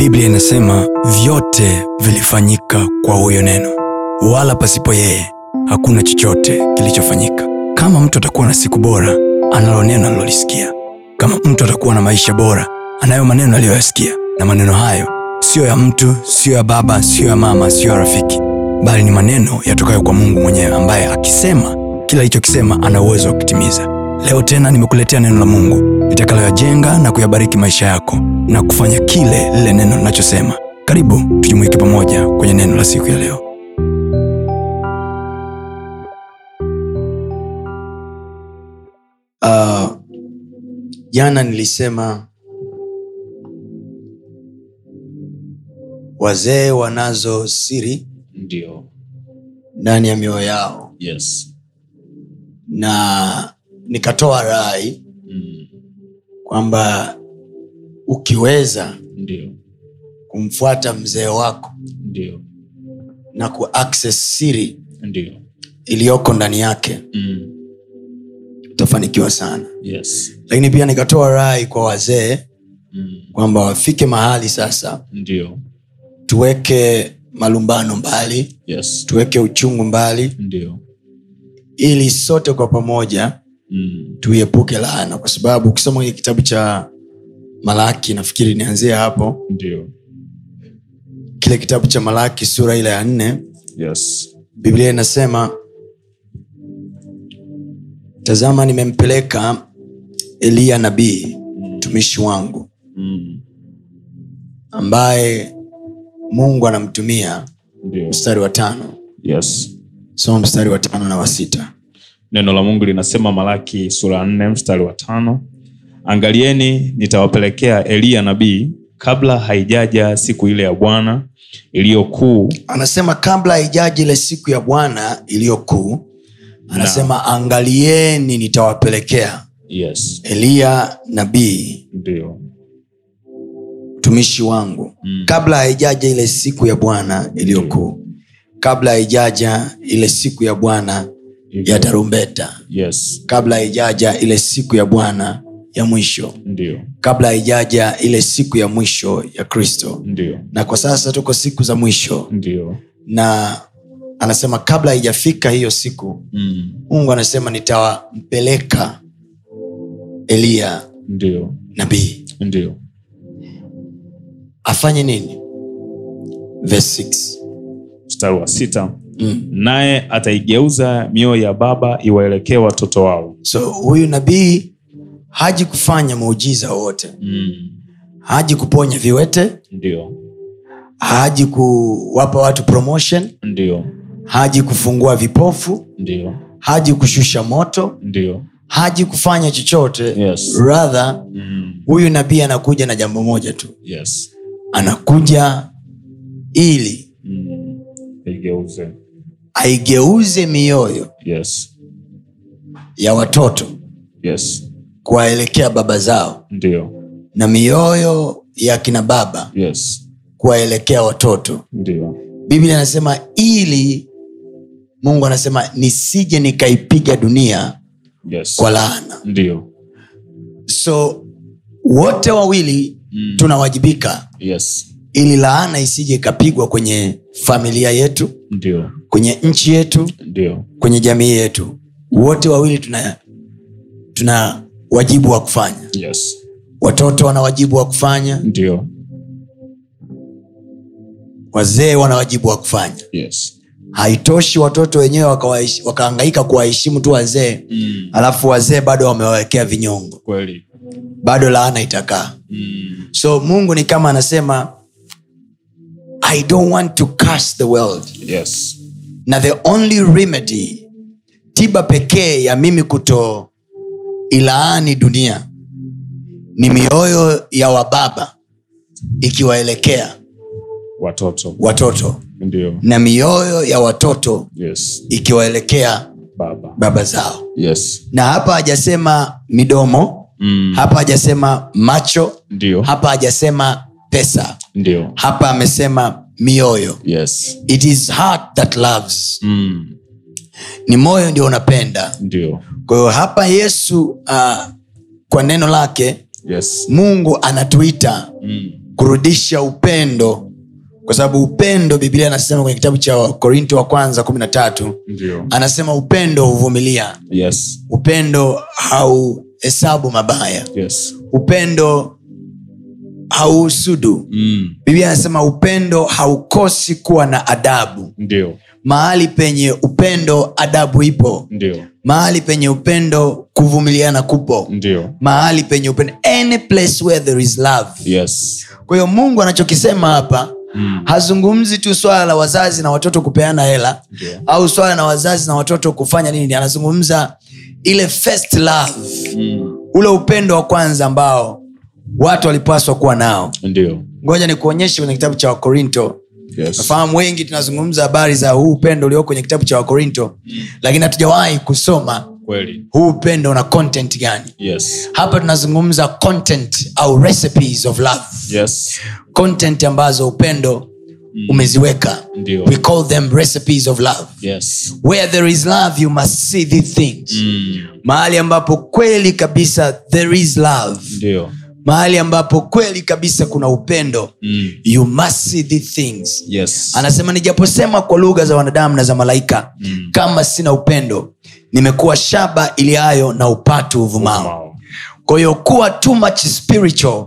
biblia inasema vyote vilifanyika kwa huyo neno wala pasipo yeye hakuna chochote kilichofanyika. Kama mtu atakuwa na siku bora analo neno alilolisikia kama mtu atakuwa na maisha bora anayo maneno aliyoyasikia. Na maneno hayo siyo ya mtu siyo ya baba siyo ya mama siyo ya rafiki bali ni maneno yatokayo kwa mungu mwenyewe ambaye akisema kila alichokisema ana uwezo wa kutimiza leo tena nimekuletea neno la mungu litakaloyajenga na kuyabariki maisha yako na kufanya kile lile neno linachosema karibu tujumuike pamoja kwenye neno la siku ya leo. Uh, jana nilisema wazee wanazo siri ndio. ndani ya mioyo yao. Yes. Na nikatoa rai mm. kwamba ukiweza Ndiyo. kumfuata mzee wako Ndiyo. na kuaccess siri iliyoko ndani yake mm. utafanikiwa sana yes lakini pia nikatoa rai kwa wazee mm. kwamba wafike mahali sasa Ndiyo. tuweke malumbano mbali yes tuweke uchungu mbali Ndiyo. ili sote kwa pamoja mm. tuiepuke laana kwa sababu ukisoma kwenye kitabu cha malaki nafikiri nianzie hapo. Ndio. Kile kitabu cha malaki sura ile ya nne yes. Biblia inasema tazama nimempeleka eliya nabii mtumishi wangu mm. ambaye mungu anamtumia mstari wa tano. Yes. Soma mstari wa tano na wa sita neno la mungu linasema malaki sura ya nne mstari wa tano. Angalieni nitawapelekea eliya nabii kabla haijaja siku ile ya bwana iliyokuu. Anasema kabla haijaja ile siku ya bwana iliyokuu. Anasema angalieni nitawapelekea yes. Eliya nabii. Ndio. Mtumishi wangu. Mm. kabla haijaja ile siku ya bwana iliyokuu. Kabla haijaja ile siku ya bwana ya tarumbeta. Yes. Kabla haijaja ile siku ya bwana ya mwisho. Ndiyo. kabla haijaja ile siku ya mwisho ya kristo. Ndiyo. na kwa sasa tuko siku za mwisho. Ndiyo. na anasema kabla haijafika hiyo siku mm. mungu anasema nitawampeleka eliya ndio. nabii. Ndio. Afanye nini? Verse 6. mstari wa sita Mm. naye ataigeuza mioyo ya baba iwaelekee watoto wao. So huyu nabii haji kufanya muujiza wowote. Mm. haji kuponya viwete. Ndio. Haji kuwapa watu promotion. Ndio. Haji kufungua vipofu. Ndio. Haji kushusha moto. Ndio. Haji kufanya chochote. Yes. rather mm. huyu nabii anakuja na jambo moja tu. Yes. Anakuja ili mm. igeuze aigeuze mioyo yes. ya watoto yes. kuwaelekea baba zao Ndiyo. na mioyo ya kina baba yes. kuwaelekea watoto. Ndiyo. biblia anasema ili mungu anasema nisije nikaipiga dunia yes. kwa laana. Ndiyo. so wote wawili Mm. tunawajibika yes. ili laana isije ikapigwa kwenye familia yetu. Ndio kwenye nchi yetu Dio. kwenye jamii yetu. Wote wawili tuna tuna wajibu wa kufanya. Yes. Watoto wana wajibu wa kufanya. Dio. wazee wana wajibu wa kufanya. Yes. Haitoshi watoto wenyewe wakaangaika kuwaheshimu tu wazee mm. alafu wazee bado wamewawekea vinyongo. Kweli. Bado laana itakaa. Mm. so mungu ni kama anasema i don't want to curse the world. Yes na the only remedy tiba pekee ya mimi kuto ilaani dunia ni mioyo ya wababa ikiwaelekea watoto. watoto. Ndio. Na mioyo ya watoto yes. ikiwaelekea baba. baba zao. Yes. Na hapa hajasema midomo mm. hapa hajasema macho Ndiyo. hapa hajasema pesa. Ndiyo. hapa amesema mioyo. Yes. It is heart that loves. Mm. ni moyo ndio unapenda. Ndio. Kwa hiyo hapa yesu uh, kwa neno lake yes. Mungu anatuita mm. kurudisha upendo. Kwa sababu upendo biblia anasema kwenye kitabu cha korinto wa kwanza kumi na tatu anasema upendo huvumilia. Yes. Upendo hauhesabu mabaya. Yes. Upendo hauhusudu mm. biblia anasema upendo haukosi kuwa na adabu. Ndio. Mahali penye upendo adabu ipo. Ndio. Mahali penye upendo kuvumiliana kupo. Ndio. Mahali penye upendo any place where there is love. Yes. Kwa hiyo mungu anachokisema hapa mm. hazungumzi tu swala la wazazi na watoto kupeana hela yeah. au swala na wazazi na watoto kufanya nini. Anazungumza ile first love. Mm. ule upendo wa kwanza ambao watu walipaswa kuwa nao. Ndio. Ngoja nikuonyeshe kwenye kitabu cha wakorinto. Yes. Nafahamu wengi tunazungumza habari za huu upendo ulioko kwenye kitabu cha wakorinto lakini hatujawahi kusoma kweli. huu upendo una content gani. Yes. Hapa tunazungumza content au recipes of love. Yes. Content ambazo upendo umeziweka. Ndiyo. we call them recipes of love. Yes. Where there is love you must see these things. Mm. mahali ambapo kweli kabisa there is love. Ndio mahali ambapo kweli kabisa kuna upendo. Mm. you must see these things. Yes. Anasema nijaposema kwa lugha za wanadamu na za malaika Mm. kama sina upendo nimekuwa shaba iliayo na upatu uvumao. Kwa hiyo kuwa too much spiritual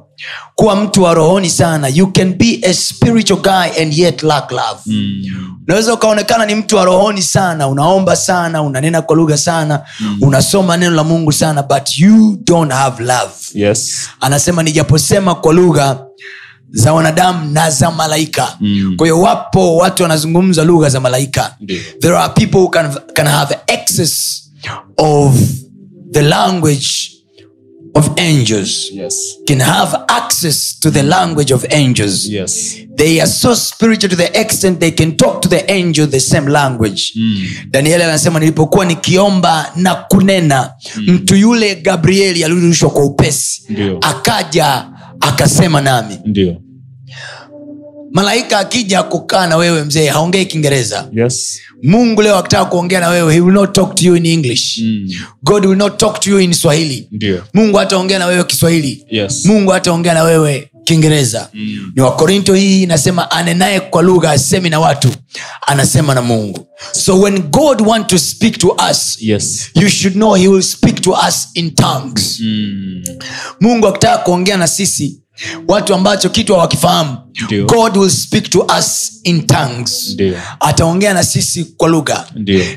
kuwa mtu wa rohoni sana you can be a spiritual guy and yet lack love Mm. unaweza ukaonekana ni mtu wa rohoni sana unaomba sana unanena kwa lugha sana mm. unasoma neno la mungu sana but you don't have love yes anasema nijaposema kwa lugha za wanadamu na za malaika Mm. kwahiyo wapo watu wanazungumza lugha za malaika Ndio. there are people who can, can have access of the language of angels yes. can have access to the language of angels. Yes. They are so spiritual to the extent they can talk to the angel the same language. Mm. Daniel anasema nilipokuwa nikiomba na kunena mtu yule gabrieli alirushwa kwa upesi. Ndiyo. akaja akasema nami. Ndio malaika akija kukaa na wewe mzee haongei kiingereza. Yes. Mungu leo akitaka kuongea na wewe he will not talk to you in english. Mm. god will not talk to you in swahili. Ndio. Mungu hataongea na wewe kiswahili. Yes. Mungu hataongea na wewe kiingereza. Mm. ni wakorinto hii inasema anenaye kwa lugha asemi na watu anasema na mungu. So when god want to speak to us yes. you should know he will speak to us in tongues. Mm. mungu akitaka kuongea na sisi watu ambacho kitu hawakifahamu god will speak to us in tongues ataongea na sisi kwa lugha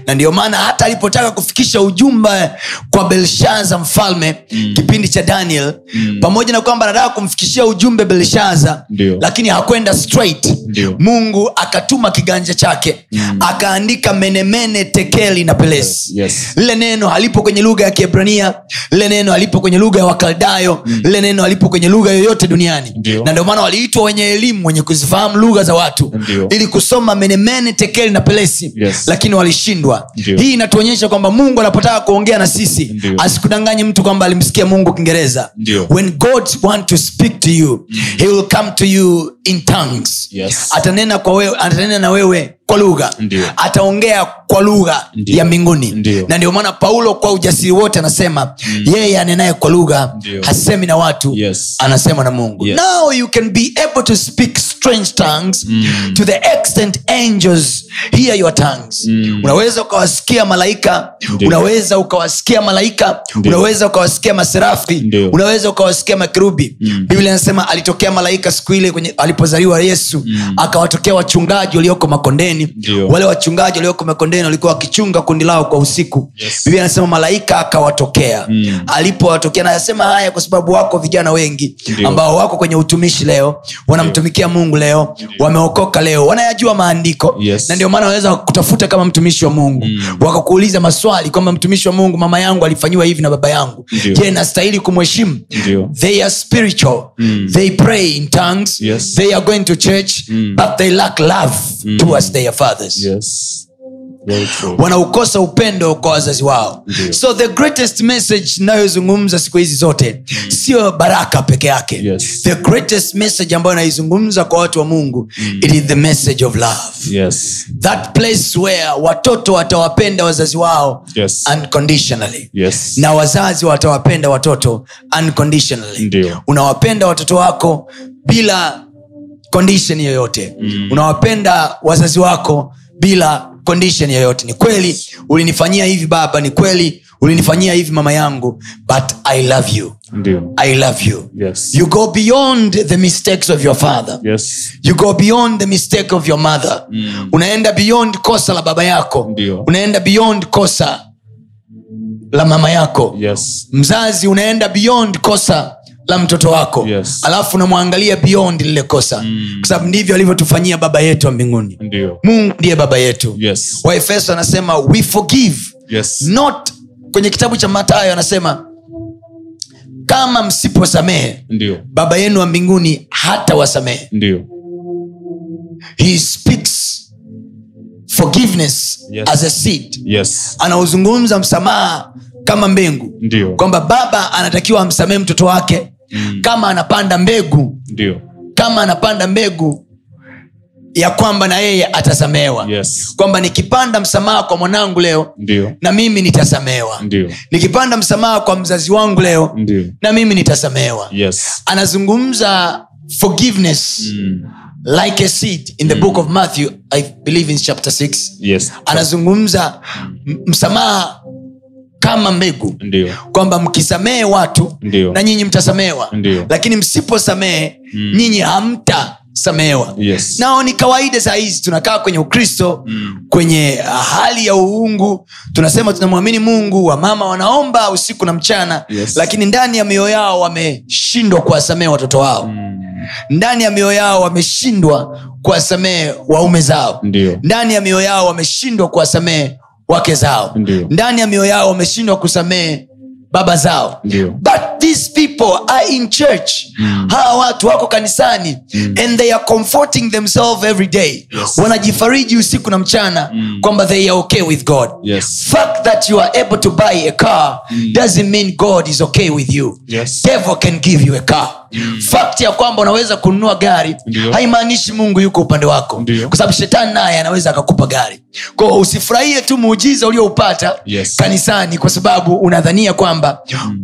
na ndio maana hata alipotaka kufikisha ujumbe kwa belshaza mfalme mm. kipindi cha daniel mm. pamoja na kwamba anataka kumfikishia ujumbe belshaza lakini hakwenda straight Ndio. mungu akatuma kiganja chake mm. akaandika menemene tekeli na pelesi Yes. lile neno halipo kwenye lugha ya kiebrania lile neno halipo kwenye lugha ya wakaldayo mm. lile neno halipo kwenye lugha yoyote duniani Ndio. na ndio maana waliitwa wenye elimu wenye kuzifahamu lugha za watu Ndiyo. ili kusoma menemene tekeli na pelesi Yes. lakini walishindwa hii inatuonyesha kwamba mungu anapotaka kuongea na sisi Ndio. asikudanganye mtu kwamba alimsikia mungu kiingereza when god want to speak to you he will come to you in tongues Yes. atanena kwa wewe atanena na wewe kwa lugha ataongea kwa lugha ya mbinguni na ndio maana paulo kwa ujasiri wote anasema yeye anenaye kwa lugha hasemi na watu Yes. anasema na mungu Yes. now you can be able to speak strange tongues to the extent angels hear your tongues Mm. unaweza ukawasikia malaika Ndiyo. unaweza ukawasikia malaika Ndiyo. unaweza ukawasikia maserafi Ndiyo. unaweza ukawasikia makerubi Mm. biblia inasema alitokea malaika siku ile kwenye alipozaliwa yesu akawatokea wachungaji walioko makondeni Ndio. wale wachungaji walioko makondeni walikuwa wakichunga kundi lao kwa usiku Yes. biblia anasema malaika akawatokea Mm. alipowatokea nayasema haya kwa sababu wako vijana wengi Dio. ambao wako kwenye utumishi leo wanamtumikia mungu leo wameokoka leo wanayajua maandiko Yes. na ndio maana wanaweza kutafuta kama mtumishi wa mungu mm. wakakuuliza maswali kwamba mtumishi wa mungu mama yangu alifanyiwa hivi na baba yangu je nastahili kumheshimu they are spiritual Mm. they pray in tongues Yes. they are going to church Mm. but they lack love towards their fathers. Yes. Wanaukosa upendo kwa wazazi wao. Ndiyo. so the greatest message inayozungumza siku hizi zote sio baraka peke yake. Yes. the greatest message ambayo naizungumza kwa watu wa mungu it is the message of love. Yes. That place where watoto watawapenda wazazi wao Yes. unconditionally. Yes. Na wazazi watawapenda watoto unconditionally. Ndiyo. unawapenda watoto wako bila condition yoyote. Mm. unawapenda wazazi wako bila condition yoyote. Ni kweli ulinifanyia hivi baba ni kweli ulinifanyia hivi mama yangu but i love you. Ndiyo. i love you. Yes. You go beyond the mistakes of your father. Yes. You go beyond the mistake of your mother. Mm. unaenda beyond kosa la baba yako. Ndiyo. unaenda beyond kosa la mama yako. Yes. Mzazi unaenda beyond kosa la mtoto wako. Yes. alafu unamwangalia beyond lile kosa. Mm. kwa sababu ndivyo alivyotufanyia baba yetu wa mbinguni. Ndio. Mungu ndiye baba yetu. Yes. Waefeso anasema we forgive. Yes. Not kwenye kitabu cha matayo anasema kama msiposamehe ndio. baba yenu wa mbinguni hata wasamehe ndio. He speaks forgiveness Yes. as a seed. Yes. Anaozungumza msamaha kama mbengu kwamba baba anatakiwa amsamehe mtoto wake Mm. kama anapanda mbegu Ndiyo. kama anapanda mbegu ya kwamba na yeye atasamewa yes kwamba nikipanda msamaha kwa mwanangu leo Ndiyo. na mimi nitasamewa Ndiyo. nikipanda msamaha kwa mzazi wangu leo Ndiyo. na mimi nitasamewa yes anazungumza forgiveness mm. like a seed in the book of matthew i believe in chapter 6 yes anazungumza msamaha kama mbegu kwamba mkisamehe watu Ndiyo. na nyinyi mtasamehewa lakini msiposamehe mm. nyinyi hamtasamehewa Yes. nao ni kawaida saa hizi tunakaa kwenye ukristo mm. kwenye ah, hali ya uungu tunasema tunamwamini mungu wamama wanaomba usiku na mchana Yes. lakini ndani ya mioyo yao wameshindwa kuwasamehe watoto wao Mm. ndani ya mioyo yao wameshindwa kuwasamehe waume zao Ndiyo. ndani ya mioyo yao wameshindwa kuwasamehe wake zao. Ndiyo. ndani ya mioyo yao wameshindwa kusamehe baba zao. But these people are in church. Mm. hawa watu wako kanisani. And they are comforting themselves every day. Yes. wanajifariji usiku na mchana kwamba they are okay with god. Yes. fact that you are able to buy a car doesn't mean god is okay with you. Yes. devil can give you a car. Fact ya kwamba unaweza kununua gari haimaanishi mungu yuko upande wako. Kwa sababu shetani naye anaweza akakupa gari. Ko usifurahie tu muujiza ulioupata Yes. kanisani kwa sababu unadhania kwamba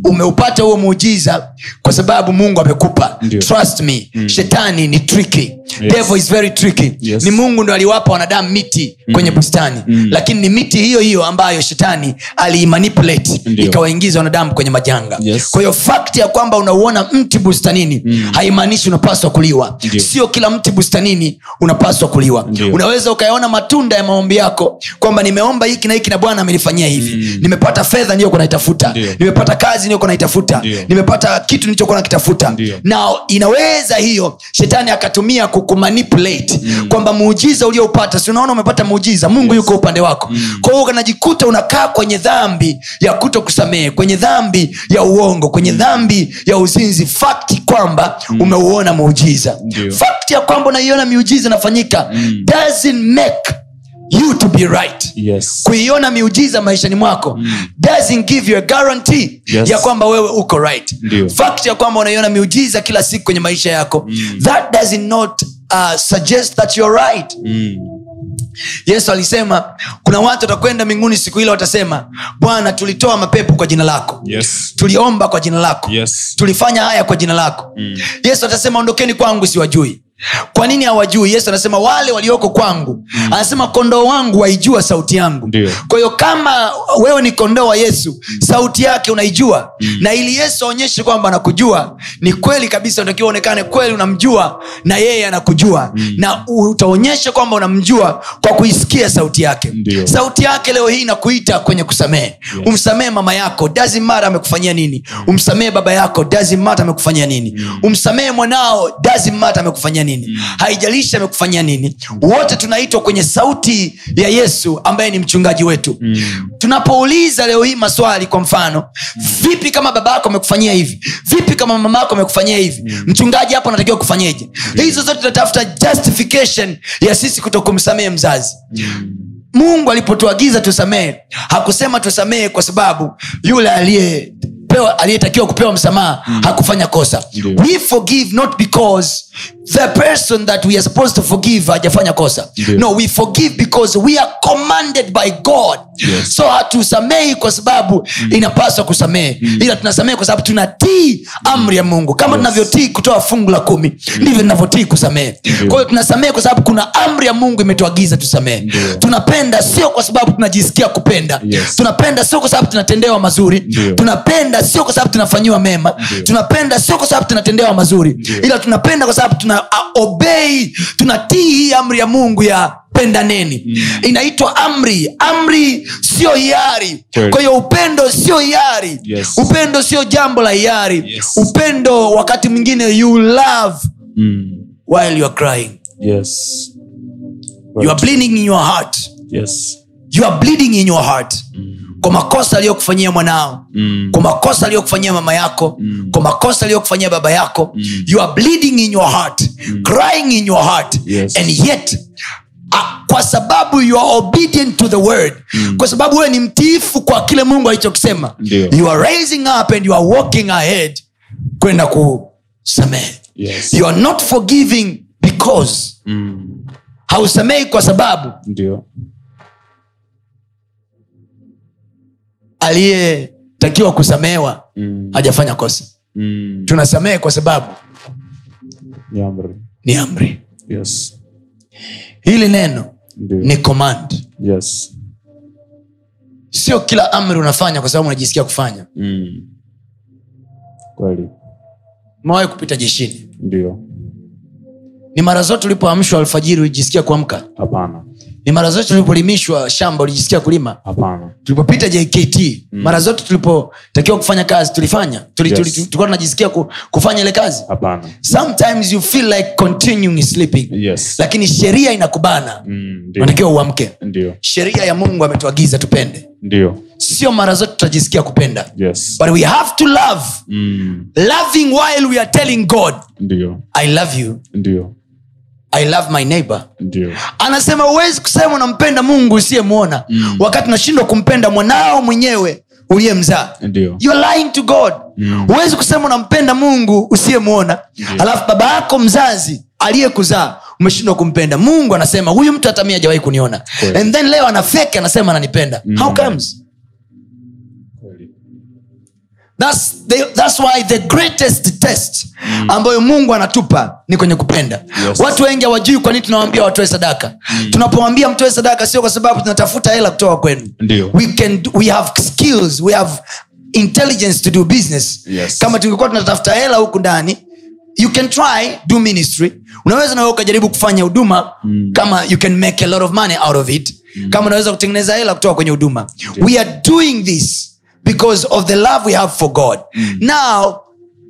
umeupata huo muujiza kwa sababu mungu amekupa. Trust me shetani ni tricky. Yes. devil is very tricky. Yes. ni mungu ndo aliwapa wanadamu miti kwenye bustani. Lakini ni miti hiyo hiyo ambayo shetani aliimanipulate Ndio. ikawaingiza wanadamu kwenye majanga. Yes. kwa hiyo fakti ya kwamba unauona mti bustanini haimaanishi unapaswa kuliwa. Ndiyo. sio kila mti bustanini unapaswa kuliwa. Ndiyo. unaweza ukayaona matunda ya maombi yako kwamba nimeomba hiki na hiki na bwana amenifanyia hivi. Nimepata fedha niliyokuwa naitafuta. Nimepata kazi niliyokuwa naitafuta. Nimepata kitu nilichokuwa nakitafuta. Na inaweza hiyo shetani akatumia kukumanipulate kwamba muujiza ulioupata si unaona umepata muujiza? Mungu yuko upande wako. Kwa hiyo unajikuta unakaa kwenye dhambi ya kuto kusamehe kwenye dhambi ya uongo kwenye dhambi ya uzinzi. Fakti kwamba umeuona muujiza. Fakti ya kwamba unaiona miujiza inafanyika doesn't make you to be right. Yes. kuiona miujiza maishani mwako doesn't give you a guarantee Yes. ya kwamba wewe uko right. Fact ya kwamba unaiona miujiza kila siku kwenye maisha yako that does not uh, suggest that you're right. Mm. Yesu alisema kuna watu watakwenda mbinguni siku ile watasema bwana tulitoa mapepo kwa jina lako Yes. tuliomba kwa jina lako Yes. tulifanya haya kwa jina lako mm. yesu atasema ondokeni kwangu siwajui kwa nini hawajui? Yesu anasema wale walioko kwangu. Mm. anasema kondoo wangu waijua sauti yangu. Kwa hiyo kama wewe ni kondoo wa yesu sauti yake unaijua. Mm. na ili yesu aonyeshe kwamba anakujua ni kweli kabisa unatakiwa uonekane kweli unamjua na yeye anakujua. Mm. na utaonyesha kwamba unamjua kwa kuisikia sauti yake. Ndiyo. sauti yake leo hii inakuita kwenye kusamehe. Yes. umsamehe mama yako dazimara amekufanyia nini. Umsamehe baba yako dazimata amekufanyia nini. Umsamehe mwanao dazimata amekufanyia nini haijalishi amekufanyia nini. Wote tunaitwa kwenye sauti ya yesu ambaye ni mchungaji wetu. Tunapouliza leo hii maswali kwa mfano vipi kama baba yako amekufanyia hivi? Vipi kama mama yako amekufanyia hivi? Mchungaji hapo anatakiwa kufanyeje? Hizo zote tunatafuta justification ya sisi kutokumsamehe mzazi. Mungu alipotuagiza tusamehe hakusema tusamehe kwa sababu yule aliye aliyetakiwa kupewa msamaha hakufanya kosa. Yeah. we forgive not because the person that we are supposed to forgive hajafanya kosa. Yeah. no we forgive because we are commanded by god. Yes. so hatusamehi kwa sababu inapaswa kusamehe. Ila tunasamehe kwa sababu tunatii amri ya mungu. Kama tunavyotii kutoa fungu la kumi ndivyo tunavyotii kusamehe. Kwa hiyo tunasamehe kwa sababu kuna amri ya mungu imetuagiza tusamehe. Yeah. tunapenda sio kwa sababu tunajisikia kupenda. Yes. tunapenda sio kwa sababu tunatendewa mazuri. Yeah. tunapenda sio kwa sababu tunafanyiwa mema. Yeah. tunapenda sio kwa sababu tunatendewa mazuri. Yeah. ila tunapenda kwa sababu tuna obey tunatii hii amri ya mungu ya pendaneni mm. inaitwa amri amri sio hiari kwa hiyo upendo sio hiari Yes. upendo sio jambo la hiari Yes. upendo wakati mwingine you love Mm. while you are crying Yes. you are bleeding in your heart Yes. you are bleeding in your heart kwa makosa aliyokufanyia mwanao Mm. kwa makosa aliyokufanyia mama yako Mm. kwa makosa aliyokufanyia baba yako Mm. you are bleeding in your heart crying in your heart Yes. and yet uh, kwa sababu you are obedient to the word Mm. kwa sababu wewe ni mtiifu kwa kile mungu alichokisema you are raising up and you are walking ahead kwenda kusamehe Yes. you are not forgiving because Mm. hausamehi kwa sababu Ndio. Aliyetakiwa kusamehewa Mm. hajafanya kosa Mm. tunasamehe kwa sababu Ni amri. ni amri Yes. hili neno Ndiyo. ni command Yes. sio kila amri unafanya kwa sababu unajisikia kufanya Mm. Kweli. kupita jeshini Ndio. ni mara zote ulipoamshwa alfajiri ulijisikia kuamka Hapana. Ni mara zote tulipolimishwa shamba ulijisikia kulima tulipopita jkt mm. mara zote tulipotakiwa kufanya kazi tulifanya Tuli- Yes. tuli- tulikuwa tunajisikia ku, kufanya ile kazi sometimes you feel like continuing sleeping Yes. lakini sheria inakubana Mm. Uamke sheria ya mungu ametuagiza tupende Ndiyo. sio mara zote tutajisikia kupenda Yes. but we have to love Mm. loving while we are telling god Ndiyo. i love you Ndio. I love my neighbor. Ndiyo. anasema huwezi kusema unampenda mungu usiyemwona Mm. wakati unashindwa kumpenda mwanao mwenyewe uliyemzaa. Ndio. You're lying to god. Mm. kusema unampenda mungu usiyemwona. Alafu baba yako mzazi aliyekuzaa umeshindwa kumpenda. Mungu anasema huyu mtu hata mi ajawahi kuniona. And then leo anafeki anasema ananipenda. Mm. how comes that's, the, that's why the greatest test ambayo mungu anatupa ni kwenye kupenda Yes. watu wengi hawajui kwa nini tunawambia watoe sadaka tunapowambia mtoe sadaka sio kwa sababu tunatafuta hela kutoka kwenu Ndio. we, can, we have skills we have intelligence to do business Yes. kama tungekuwa tunatafuta hela huku ndani you can try do ministry unaweza nawe ukajaribu kufanya huduma mm. kama you can make a lot of money out of it mm. kama unaweza kutengeneza hela kutoka kwenye huduma we are doing this because of the love we have for god mm. now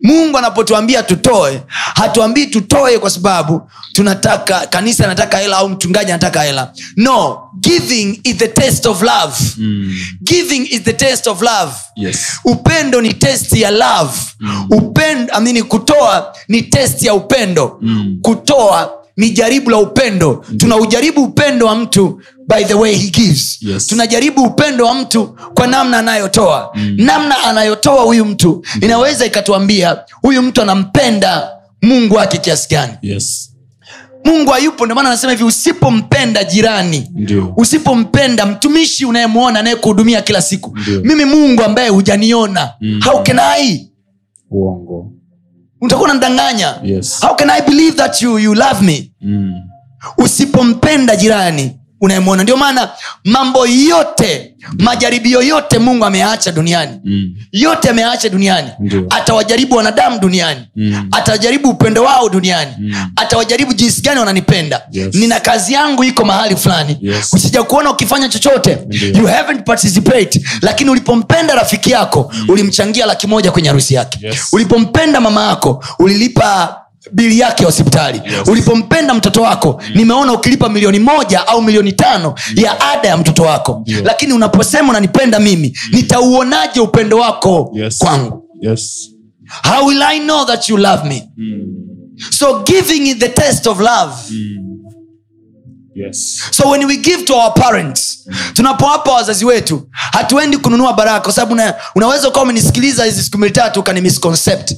mungu anapotuambia tutoe hatuambii tutoe kwa sababu tunataka kanisa anataka hela au mchungaji anataka hela no giving is the test of love Mm. giving is the test of love Yes. upendo ni test ya love mm. upendo amini kutoa ni test ya upendo Mm. kutoa ni jaribu la upendo tunaujaribu upendo wa mtu by the way he gives Yes. tunajaribu upendo wa mtu kwa namna anayotoa mm. namna anayotoa huyu mtu inaweza ikatuambia huyu mtu anampenda mungu wake kiasi gani Yes. mungu hayupo ndio maana anasema hivi usipompenda jirani usipompenda mtumishi unayemwona anayekuhudumia kila siku Ndiyo. mimi mungu ambaye hujaniona Mm. how can i Uongo. utakuwa unanidanganya Yes. how can i believe that you, you love me Mm. usipompenda jirani unayemwona ndio maana mambo yote majaribio yote mungu ameyaacha duniani Mm. yote ameyaacha duniani Ndiyo. atawajaribu wanadamu duniani Mm. atawajaribu upendo wao duniani Mm. atawajaribu jinsi gani wananipenda Yes. nina kazi yangu iko mahali fulani Yes. usija kuona ukifanya chochote you haven't participate lakini ulipompenda rafiki yako ulimchangia laki moja kwenye harusi yake Yes. ulipompenda mama yako ulilipa bili yake ya hospitali Yes. ulipompenda mtoto wako nimeona ukilipa milioni moja au milioni tano ya ada ya mtoto wako yes. lakini unaposema unanipenda mimi nitauonaje upendo wako Yes. kwangu Yes. how will i know that you love me Mm. so giving the test of love Mm. Yes. so when we give to our parents tunapowapa wazazi wetu hatuendi kununua baraka kwa sababu una, unaweza ukawa umenisikiliza hizi siku mbili tatu ukani misconcept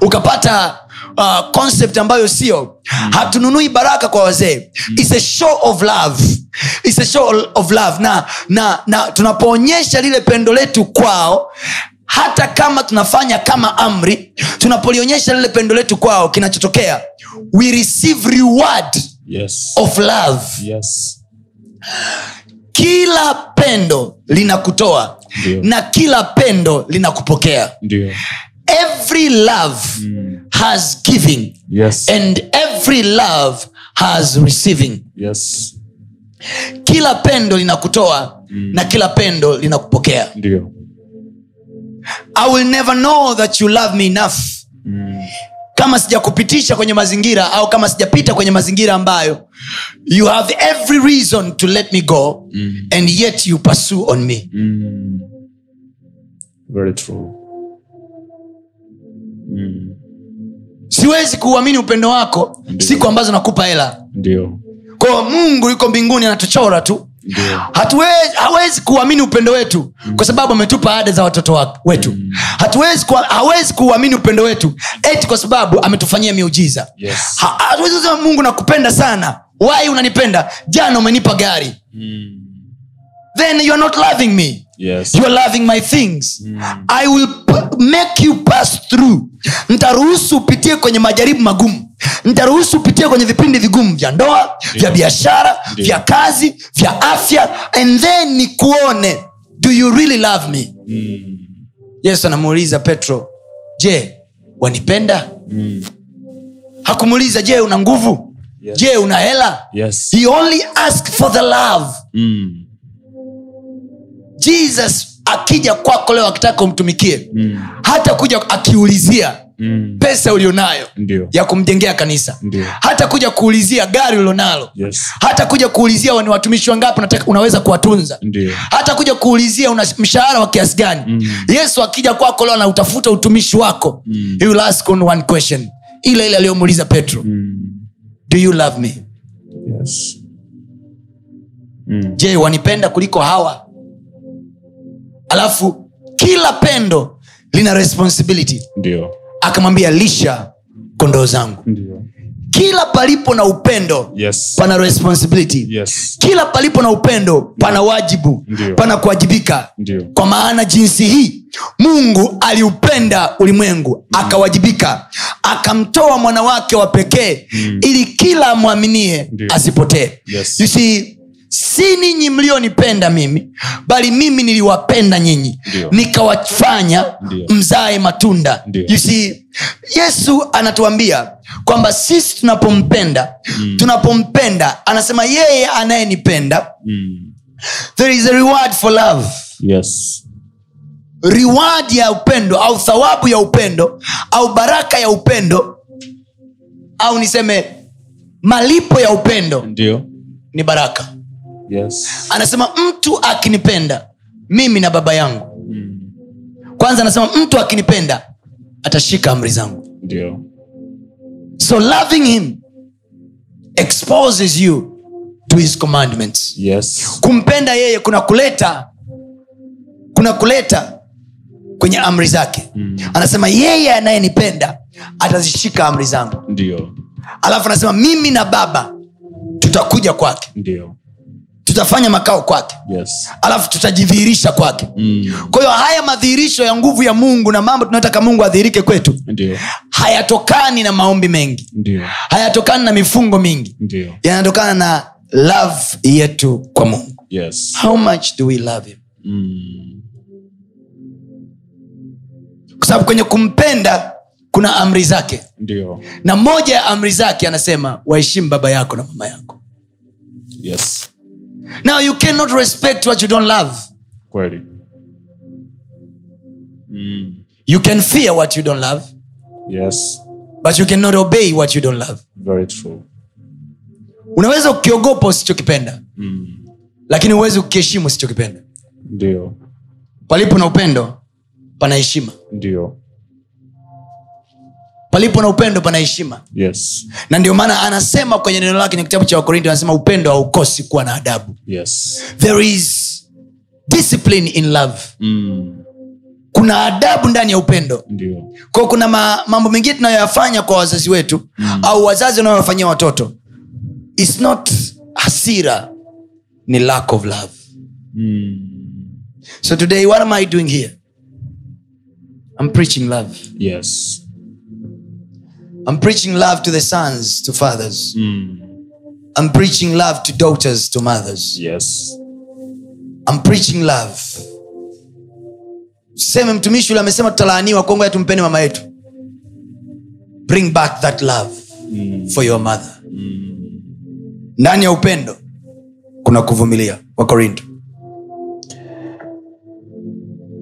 ukapata uh, concept ambayo sio hatununui baraka kwa wazee. It's a show of love. It's a show of love. Na, na, na tunapoonyesha lile pendo letu kwao hata kama tunafanya kama amri tunapolionyesha lile pendo letu kwao kinachotokea we receive reward yes. of love. Yes. Kila pendo linakutoa na kila pendo linakupokea. Ndio every love has giving yes. and every love has receiving. Yes. Kila pendo linakutoa na kila pendo linakupokea. I will never know that you love me enough. Kama sijakupitisha kwenye mazingira au kama sijapita kwenye mazingira ambayo you have every reason to let me go and yet you pursue on me. Mm. very true mm. siwezi kuuamini upendo wako siku ambazo nakupa hela. Kwao mungu yuko mbinguni anatuchora tu. Hatuwezi hawezi kuuamini upendo wetu kwa sababu ametupa ada za watoto wetu. Hatuwezi hawezi kuuamini upendo wetu eti kwa sababu ametufanyia miujiza. Yes. Ha- hatuwezi kusema mungu nakupenda sana. Wai unanipenda? Jana umenipa gari. Then you are not loving me. Yes. You are loving my things. I will make you pass through. Ntaruhusu upitie kwenye majaribu magumu. Ntaruhusu upitie kwenye vipindi vigumu vya ndoa vya biashara Ndio. vya kazi vya afya and then nikuone do you really love me? Yesu anamuuliza petro je wanipenda? Hakumuuliza je una nguvu? Yes. je una hela? Yes. He only asked for the love. Mm. jesus akija kwako leo akitaka umtumikie Mm. hata kuja akiulizia Mm. pesa ulionayo ndio ya kumjengea kanisa Ndiyo. hata kuja kuulizia gari ulionalo yes hata kuja kuulizia ni watumishi wangapi unaweza kuwatunza hata kuja kuulizia una mshahara wa kiasi gani Mm. yesu akija kwako leo anautafuta utumishi wako Mm. he will ask on one question ile ile aliyomuuliza petro mm. do you love me yes mm. je wanipenda kuliko hawa alafu kila pendo lina responsibility. Ndio. Akamwambia lisha kondoo zangu. Ndio. Kila palipo na upendo yes. pana responsibility. Yes. Kila palipo na upendo pana wajibu. Ndiyo. pana kuwajibika. Kwa maana jinsi hii mungu aliupenda ulimwengu akawajibika akamtoa mwana wake wa pekee ili kila amwaminie asipotee. Yes. You see, si ninyi mlionipenda mimi bali mimi niliwapenda nyinyi. Nikawafanya mzae matunda. You see, yesu anatuambia kwamba sisi tunapompenda tunapompenda anasema yeye anayenipenda mm. there is a reward for love. Yes. Reward ya upendo au thawabu ya upendo au baraka ya upendo au niseme malipo ya upendo Ndiyo. ni baraka yes. Anasema mtu akinipenda mimi na baba yangu. Mm. kwanza anasema mtu akinipenda atashika amri zangu. So loving him exposes you to his commandments. Yes. Kumpenda yeye kuna kuleta kuna kuleta kwenye amri zake. Mm. anasema yeye anayenipenda atazishika amri zangu. Ndio. Alafu anasema mimi na baba tutakuja kwake. Ndio tutafanya makao kwake. Yes. Alafu tutajidhihirisha kwake. Mm. kwa hiyo haya madhihirisho ya nguvu ya mungu na mambo tunayotaka mungu adhihirike kwetu Ndiyo. hayatokani na maombi mengi. Ndiyo. hayatokani na mifungo mingi. Yanatokana na love yetu kwa mungu. Yes. How much do we love him? Mm. kwa sababu kwenye kumpenda kuna amri zake. Ndiyo. na moja ya amri zake anasema waheshimu baba yako na mama yako. Yes now you cannot respect what you don't love. Kweli. Mm. you can fear what you don't love. Yes. But you cannot obey what you don't love. Very true. Unaweza ukiogopa usichokipenda. Mm. lakini uwezi ukiheshimu usichokipenda. Ndio. Palipo na upendo pana heshima. Ndio palipo na upendo pana heshima. Yes. Na ndio maana anasema kwenye neno lake kwenye kitabu cha wakorinti anasema upendo haukosi kuwa na adabu. Yes. There is discipline in love. Mm. kuna adabu ndani ya upendo. Kwa kuna ma, mambo mengine tunayoyafanya kwa wazazi wetu mm. au wazazi wanaowafanyia watoto its not hasira ni lack of love. Mm. so today what am i doing here? I'm preaching love. Yes i'm preaching love to the sons to fathers. Mm. i'm preaching love to daughters to mothers. Yes. I'm preaching love. Seme mtumishi ule amesema tutalaaniwa kongoya tumpeni mama yetu. Bring back that love mm. for your mother. Mm. ndani ya upendo kuna kuvumilia. Wa korinto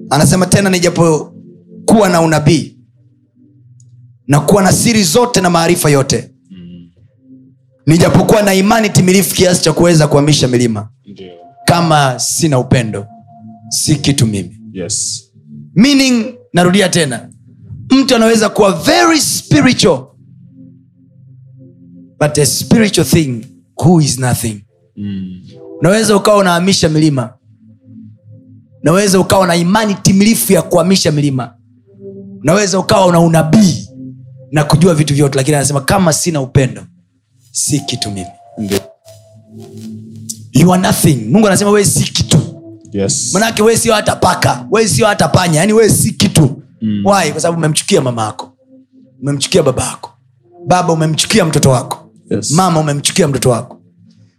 anasema tena nijapokuwa na unabii na kuwa na siri zote na maarifa yote. Nijapokuwa na imani timilifu kiasi cha kuweza kuhamisha milima. Ndio. Kama sina upendo si kitu mimi. Yes. Meaning narudia tena. Mtu anaweza kuwa very spiritual but a spiritual thing who is nothing. Mm. unaweza ukawa unahamisha milima. Unaweza ukawa na imani timilifu ya kuhamisha milima. Unaweza ukawa una unabii na kujua vitu vyote lakini anasema kama sina upendo si kitu mimi. You are nothing. Mungu anasema we si kitu. Yes. Manake wewe sio hata paka. We sio hata panya. Yani we si kitu. Mm. why? Kwa sababu umemchukia mama yako. Umemchukia baba yako. Baba umemchukia mtoto wako. Yes. mama umemchukia mtoto wako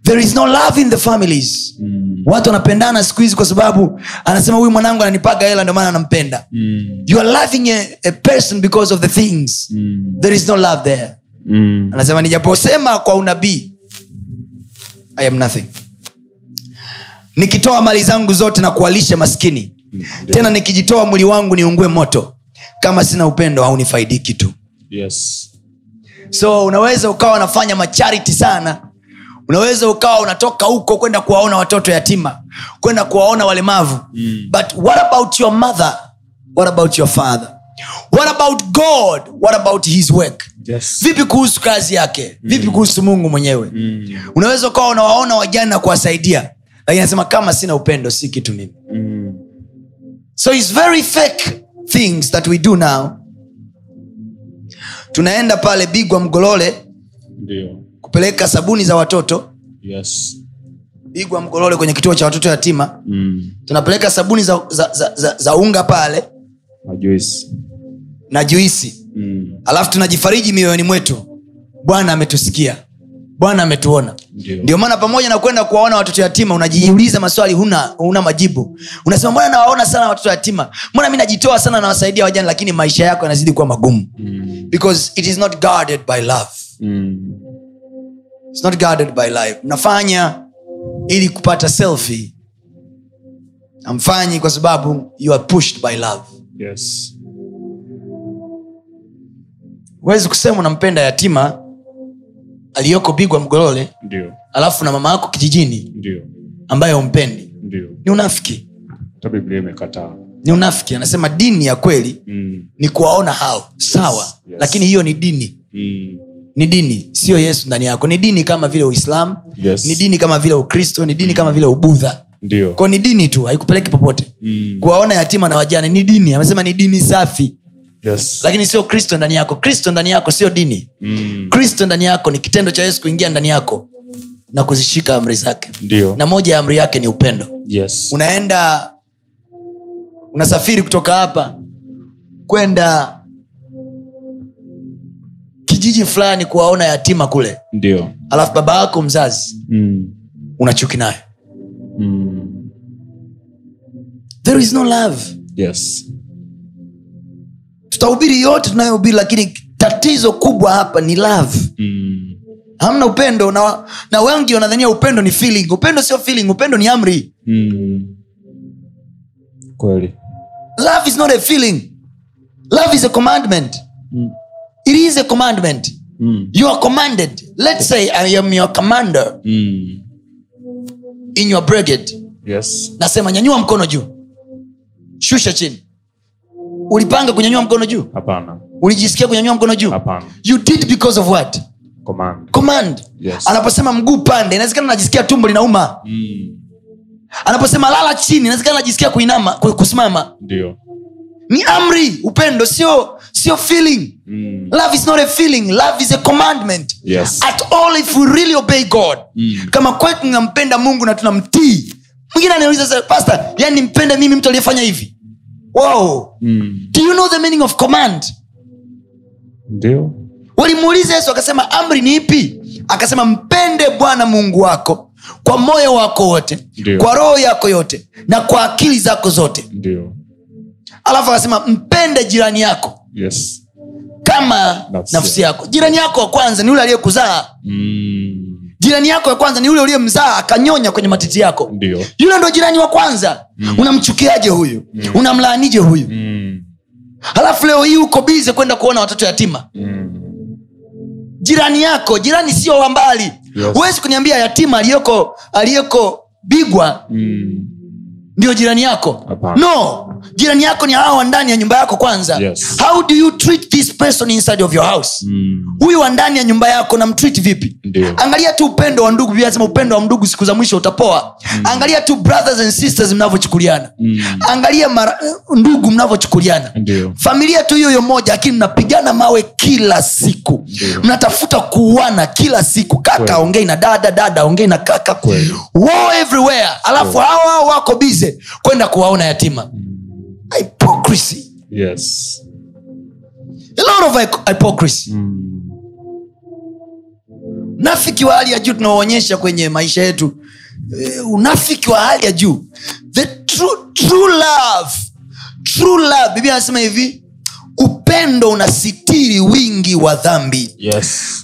there is no love in the families mm. watu wanapendana siku hizi kwa sababu anasema huyu mwanangu ananipaga hela ndio maana anampenda Mm. you are loving a, a person because of the things Mm. there is no love there Mm. anasema nijaposema kwa unabii i am nothing nikitoa mali zangu zote na kuwalisha maskini Ndio. tena nikijitoa mwili wangu niungue moto kama sina upendo haunifaidiki kitu yes so unaweza ukawa unafanya machariti sana unaweza ukawa unatoka huko kwenda kuwaona watoto yatima kwenda kuwaona walemavu. Mm. but what about your mother? What about your father? What about god? What about his work? Yes. Vipi kuhusu kazi yake? Vipi kuhusu mungu mwenyewe? Mm. unaweza ukawa unawaona wajani na kuwasaidia lakini anasema kama sina upendo si kitu mimi. Mm. so its very fake things that we do now. Tunaenda pale bigwa mgolole. Ndio kupeleka sabuni za watoto. Yes. Bigwa mgolole kwenye kituo cha watoto yatima. Mm. tunapeleka sabuni za, za, za, za, za unga pale. Majuisi na juisi. Mm. alafu tunajifariji mioyoni mwetu. Bwana ametusikia. Bwana ametuona. Ndio. Maana pamoja na kwenda kuwaona watoto yatima unajiuliza maswali huna, huna majibu. Unasema mbona nawaona sana watoto yatima? Mbona mi najitoa sana nawasaidia wajani lakini maisha yako yanazidi kuwa magumu. Mm. because it is not guarded by love. Mm. It's not guarded by life. Mnafanya ili kupata selfie. Amfanyi kwa sababu you are pushed by love. Yes. Huwezi kusema unampenda yatima aliyoko bigwa mgolole ndio. alafu na mama yako kijijini ndio. ambaye umpendi ndio. Ni unafiki. Imekataa. Ni unafiki. Anasema dini ya kweli mm. ni kuwaona hao. Sawa. Yes. lakini hiyo ni dini. Mm. Ni dini sio yesu ndani yako. Ni dini kama vile uislamu yes. ni dini kama vile ukristo ni dini kama vile ubudha. Ko ni dini tu haikupeleki popote. Mm. kuwaona yatima na wajane ni dini amesema ni dini safi. Yes. Lakini sio kristo ndani yako. Kristo ndani yako sio dini. Mm. kristo ndani yako ni kitendo cha yesu kuingia ndani yako na kuzishika amri zake. Ndiyo. na moja ya amri yake ni upendo. Yes. Unaenda unasafiri kutoka hapa kwenda kijiji fulani kuwaona yatima kule. Ndio. Alafu baba yako mzazi mm. unachuki naye. Mm. there is no love. Yes. Tutahubiri yote tunayohubiri lakini tatizo kubwa hapa ni love. Mm. hamna upendo na, na wengi wanadhania upendo ni feeling. Upendo sio feeling upendo ni amri. Mm. kweli. Love is not a feeling. Love is a commandment. Mm. It is a commandment. Mm. you are commanded. Let's say i am your commander. Mm. in your brigade. Yes. Nasema nyanyua mkono juu. Shusha chini. Ulipanga kunyanyua mkono juu? Hapana. Ulijisikia kunyanyua mkono juu? Hapana. You did because of what? Command. Command. Yes. anaposema mguu pande inawezekana najisikia tumbo linauma. Mm. anaposema lala chini inawezekana najisikia kuinama kusimama. Ndio ni amri upendo sio sio feeling. Mm. love is not a feeling love is a commandment. Yes. at all if we really obey god. Mm. kama kwetu tunampenda mungu na tunamtii. Mwingine anauliza pasta pastor yani mpende mimi mtu aliyefanya hivi? Wow. Mm. do you know the meaning of command? Ndio. Walimuuliza yesu akasema amri ni ipi? Akasema mpende bwana mungu wako kwa moyo wako wote kwa roho yako yote na kwa akili zako zote. Ndio alafu akasema mpende jirani yako yes kama Nafsi nafsi yako jirani yako wa kwanza ni yule aliyekuzaa mm. jirani yako ya kwanza ni yule uliyemzaa akanyonya kwenye matiti yako Ndiyo. yule ndo jirani wa kwanza mm. unamchukiaje huyu mm. unamlaanije huyu mm. halafu leo hii uko bize kwenda kuona watoto yatima Mm. jirani yako jirani sio wa mbali Yes. huwezi kuniambia yatima aliyeko aliyeko bigwa Mm. Ndio jirani yako? Apana. no. Jirani yako ni hawa ndani ya nyumba yako kwanza. Yes. how do you treat this person inside of your house? Mm. wa ndani ya nyumba yako namtreat vipi? Ndiyo. angalia tu upendo wa ndugu Biblia upendo wa ndugu siku za mwisho utapoa. Mm. angalia tu brothers and sisters mnavyochukuliana. Mm. angalia mara, ndugu mnavyochukuliana. Familia tu hiyo hiyo moja lakini mnapigana mawe kila siku. Ndiyo. mnatafuta kuuana kila siku. Kaka ongei na dada dada ongei na kaka. War everywhere. Alafu hao wako bize kwenda kuwaona yatima. Hypocrisy. Yes. A lot of hypocrisy. Mm. unafiki wa hali ya juu tunaoonyesha kwenye maisha yetu. Uh, unafiki wa hali ya juu. The true, true love. True love. Biblia anasema hivi upendo unasitiri wingi wa dhambi. Yes.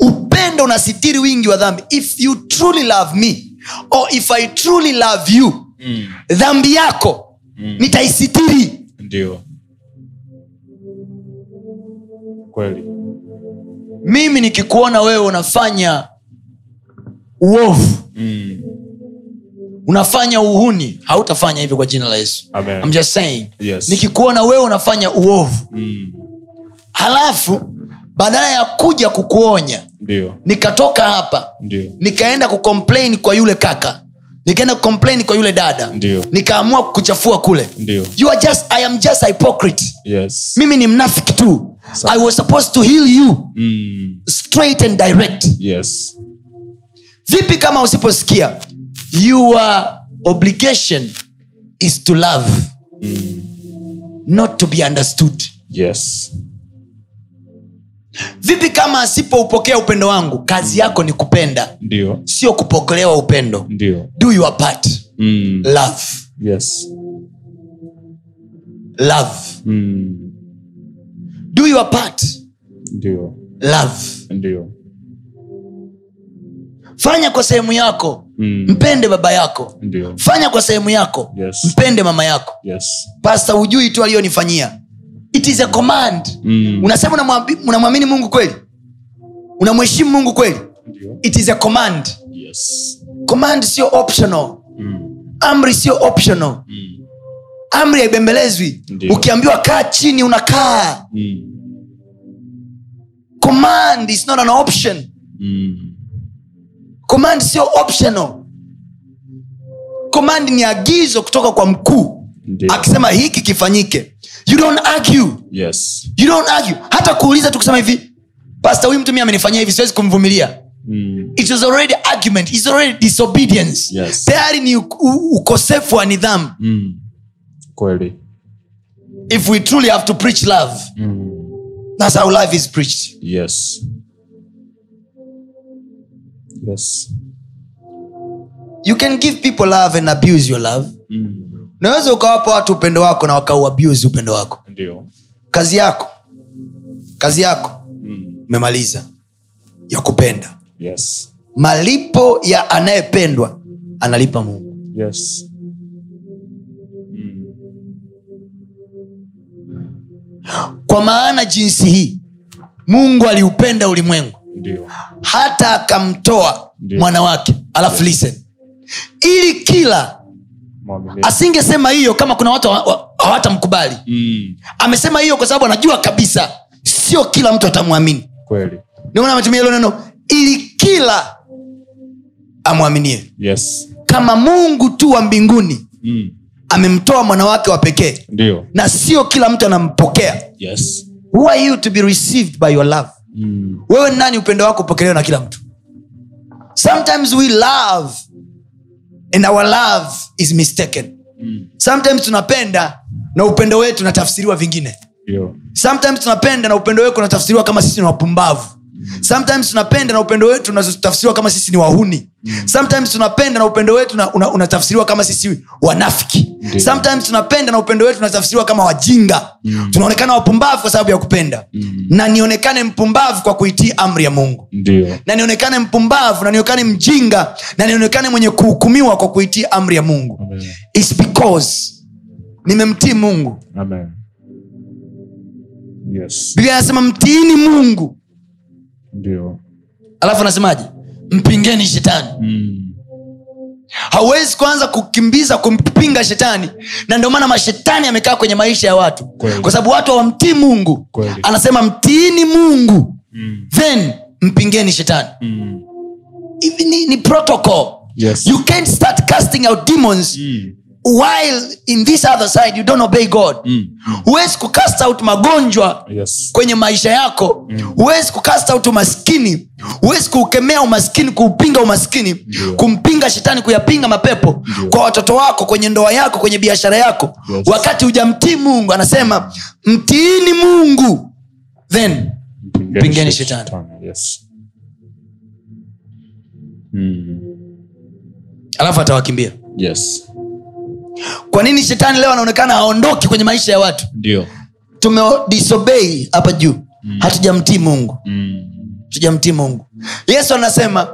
Upendo unasitiri wingi wa dhambi. If you truly love me or if i truly love you mm. dhambi yako Mm. nitaisitiri ndio kweli mimi nikikuona wewe unafanya uovu mm. unafanya uhuni hautafanya hivyo kwa jina la yesu Amen. I'm just saying Yes. nikikuona wewe unafanya uovu Mm. halafu badala ya kuja kukuonya Ndiyo. nikatoka hapa Ndiyo. nikaenda kucomplain kwa yule kaka nikaenda kucomplain kwa yule dada. Nikaamua kuchafua kule. You are just, i am just hypocrite. Yes. Mimi ni mnafiki tu. Sawa. i was supposed to heal you. Mm. straight and direct. Yes. Vipi kama usiposikia your obligation is to love mm. not to be understood. Yes vipi kama asipoupokea upendo wangu kazi yako ni kupenda Ndiyo. sio kupokelewa upendo Ndiyo. do your part mm. love yes love mm. do your part Ndiyo. love Ndiyo. fanya kwa sehemu yako mm. mpende baba yako Ndiyo. fanya kwa sehemu yako Yes. mpende mama yako yes pasta hujui tu aliyonifanyia it is a command. Mm. unasema unamwamini mungu kweli? Unamheshimu mungu kweli? It is a command. Yes. Command sio optional. Mm. amri sio optional. Mm. amri haibembelezwi. Ukiambiwa kaa chini unakaa. Mm. command is not an option. Mm. command sio optional. Command ni agizo kutoka kwa mkuu. Akisema hiki kifanyike you don't argue. Yes. You don't argue. Hata kuuliza tu kusema hivi pasta huyu mtu mi amenifanyia hivi siwezi kumvumilia. Mm. it was already argument. It's already disobedience. Yes. tayari ni ukosefu wa nidhamu. Mm. kweli. If we truly have to preach love mm. that's how life is preached. Yes. Yes. You can give people love and abuse your love. Mm. Unaweza ukawapa watu upendo wako na wakauabuse upendo wako. Ndiyo. kazi yako. Kazi yako. Mm. umemaliza. Ya kupenda. Yes. Malipo ya anayependwa analipa mungu. Yes. Mm. kwa maana jinsi hii mungu aliupenda ulimwengu. Hata akamtoa mwana wake. Alafu listen. Ili kila. Asingesema hiyo kama kuna watu hawatamkubali. Mm. amesema hiyo kwa sababu anajua kabisa sio kila mtu atamwamini. Maana ametumia hilo neno ili kila amwaminie. Yes. Kama mungu tu wa mbinguni mm. amemtoa mwana wake wa pekee na sio kila mtu anampokea. Yes. Who are you to be received by your love? Mm. wewe nani upendo wako upokelewe na kila mtu? Sometimes we love and our love is mistaken. Mm. sometimes tunapenda na upendo wetu unatafsiriwa vingine. Ndio. Sometimes tunapenda na upendo wetu unatafsiriwa kama sisi ni wapumbavu sometimes tunapenda na upendo wetu unatafsiriwa kama sisi ni wahuni. Sometimes tunapenda na upendo wetu una- una- unatafsiriwa kama sisi wanafiki. Ndiyo. sometimes tunapenda na upendo wetu unatafsiriwa kama wajinga. Tunaonekana wapumbavu kwa sababu ya kupenda. Na nionekane mpumbavu kwa kuitii amri ya mungu. Na nionekane mpumbavu na nionekane mjinga na nionekane mwenye kuhukumiwa kwa kuitii amri ya mungu. Amen. It's because nimemtii mungu. Amen. yes. Biblia anasema mtiini mungu ndio alafu anasemaje mpingeni shetani mm. hauwezi kuanza kukimbiza kumpinga shetani na ndio maana mashetani amekaa kwenye maisha ya watu Kweli. kwa sababu watu hawamtii mungu Kweli. anasema mtiini mungu Mm. then mpingeni shetani Mm. Ni, ni protocol Yes. you can't start casting out demons Mm. While in this other side you don't obey god Mm. huwezi kucast out magonjwa yes kwenye maisha yako huwezi kukast out umaskini huwezi kuukemea umaskini kuupinga umaskini yeah. kumpinga shetani kuyapinga mapepo yeah. kwa watoto wako kwenye ndoa yako kwenye biashara yako Yes. wakati hujamtii mungu anasema mtiini mungu then Pingeni shetani. yes mm. alafu atawakimbia yes kwa nini shetani leo anaonekana haondoki kwenye maisha ya watu? Ndio. Tumedisobei hapa juu. Hatujamtii mungu. Mm. hatujamtii mungu. Yesu anasema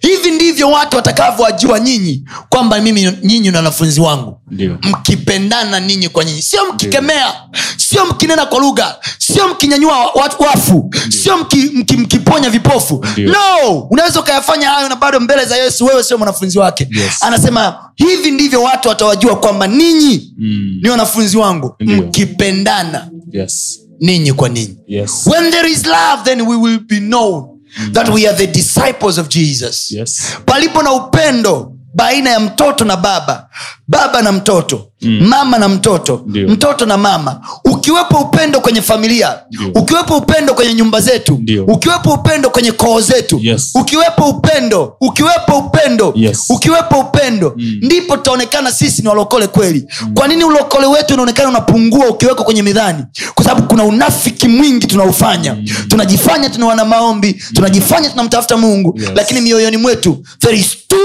hivi ndivyo watu watakavyowajua nyinyi kwamba mimi nyinyi ni wanafunzi wangu. Ndiyo. mkipendana ninyi kwa nyinyi. Sio mkikemea. Sio mkinena kwa lugha. Sio mkinyanyua watu wafu. Sio mki, mki, mkiponya vipofu. Ndiyo. no! Unaweza ukayafanya hayo na bado mbele za yesu wewe sio mwanafunzi wake. Yes. anasema hivi ndivyo watu watawajua kwamba ninyi mm. ni wanafunzi wangu. Ndiyo. mkipendana yes. ninyi kwa ninyi. Yes. When there is love then we will be known that we are the disciples of jesus yes palipo na upendo baina ya mtoto na baba baba na mtoto mm. mama na mtoto Ndio. mtoto na mama ukiwepo upendo kwenye familia Ndiyo. ukiwepo upendo kwenye nyumba zetu Ndiyo. ukiwepo upendo kwenye koo zetu Yes. ukiwepo upendo ukiwepo upendo Yes. ukiwepo upendo mm. ndipo tutaonekana sisi ni walokole kweli mm. kwa nini ulokole wetu unaonekana unapungua ukiwekwa kwenye midhani kwa sababu kuna unafiki mwingi tunaufanya mm. tunajifanya tuna wana maombi tunajifanya tunamtafuta mungu Yes. lakini mioyoni mwetu there is too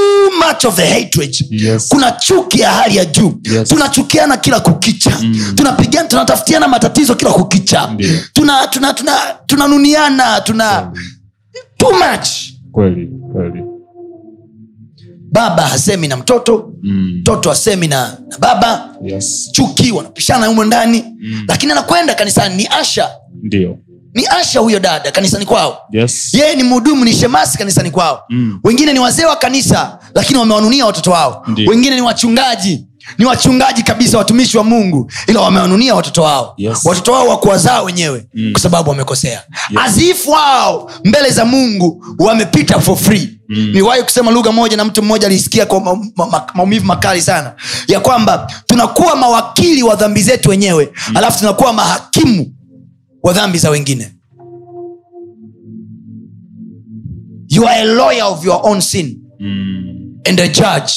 much of the hatred Yes. kuna chuki ya hali ya juu Yes. tunachukiana kila kukicha mm. tunapigana tunatafutiana matatizo kila kukicha. Tunanuniana tuna, tuna, tuna, tuna too much. Kweli kweli. Baba hasemi na mtoto mm. mtoto hasemi na, na baba. Yes. Chuki wanapishana humo ndani. Mm. lakini anakwenda kanisani ni asha. Ndio. Ni asha huyo dada kanisani kwao. Yes. Yeye ni mhudumu ni shemasi kanisani kwao. Mm. wengine ni wazee wa kanisa lakini wamewanunia watoto wao. Ndiyo. wengine ni wachungaji ni wachungaji kabisa watumishi wa mungu ila wamewanunia watoto wao Yes. watoto wao wakuwazaa wenyewe mm. kwa sababu wamekosea yeah. azifu wao mbele za mungu wamepita for free mm. niwahi kusema lugha moja na mtu mmoja alisikia kwa ma- ma- ma- maumivu makali sana ya kwamba tunakuwa mawakili wa dhambi zetu wenyewe mm. alafu tunakuwa mahakimu wa dhambi za wengine you are a lawyer of your own sin mm. and a judge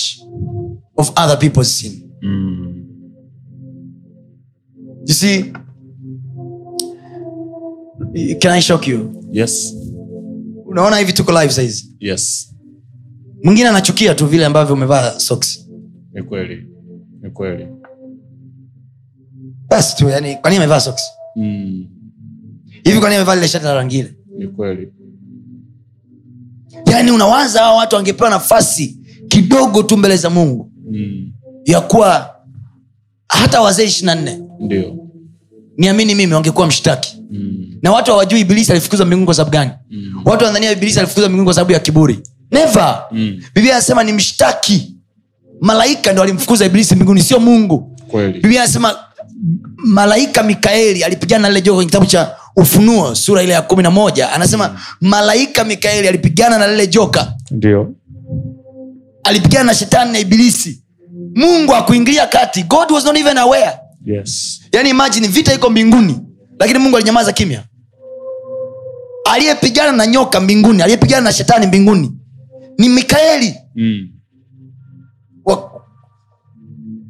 of other people's sin. Mm. you see can i shock you? Yes. Unaona hivi tuko live saizi? Yes. Mwingine anachukia tu vile ambavyo umevaa socks. Ni kweli. Ni kweli. Basi tu yani kwa nini amevaa socks? Mm. hivi kwa nini amevaa lile shati la rangi ile? Ni kweli. Yaani unawaza hawa watu wangepewa nafasi kidogo tu mbele za mungu mm. ya kuwa hata wazee ishirina nne ndio. niamini mimi wangekuwa mshtaki. Mm. na watu hawajui ibilisi alifukuzwa mbinguni kwa sababu gani. Mm. watu wanadhania ibilisi alifukuzwa mbinguni kwa sababu ya kiburi. Neva Mm. biblia anasema ni mshtaki. Malaika ndo alimfukuza ibilisi mbinguni sio mungu. Kweli. Biblia anasema malaika mikaeli alipigana na lile joka kwenye kitabu cha ufunuo sura ile ya kumi na moja. Anasema malaika mikaeli alipigana na lile joka. Ndio alipigana na shetani na ibilisi. Mungu akuingilia kati. God was not even aware. Yes. Yani imagine vita iko mbinguni lakini mungu alinyamaza kimya. Aliyepigana na nyoka mbinguni aliyepigana na shetani mbinguni ni mikaeli. Mm. wa,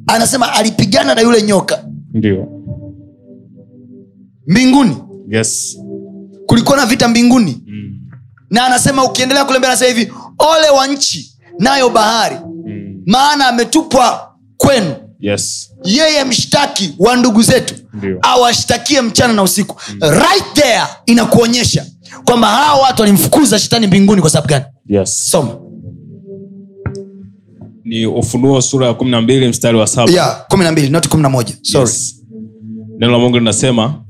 anasema alipigana na yule nyoka. Ndio. Mbinguni? Yes. Kulikuwa na vita mbinguni. Mm. na anasema ukiendelea kulembea anasema hivi ole wa nchi nayo bahari. Mm. maana ametupwa kwenu. Yes. Yeye mshtaki wa ndugu zetu. Awashtakie mchana na usiku. Right there inakuonyesha kwamba hawa watu walimfukuza shetani mbinguni kwa sababu gani? Yes. Soma. Ni ufunuo sura ya kumi na mbili mstari wa saba. Yeah, kumi na mbili not kumi na moja. Yes. neno la mungu linasema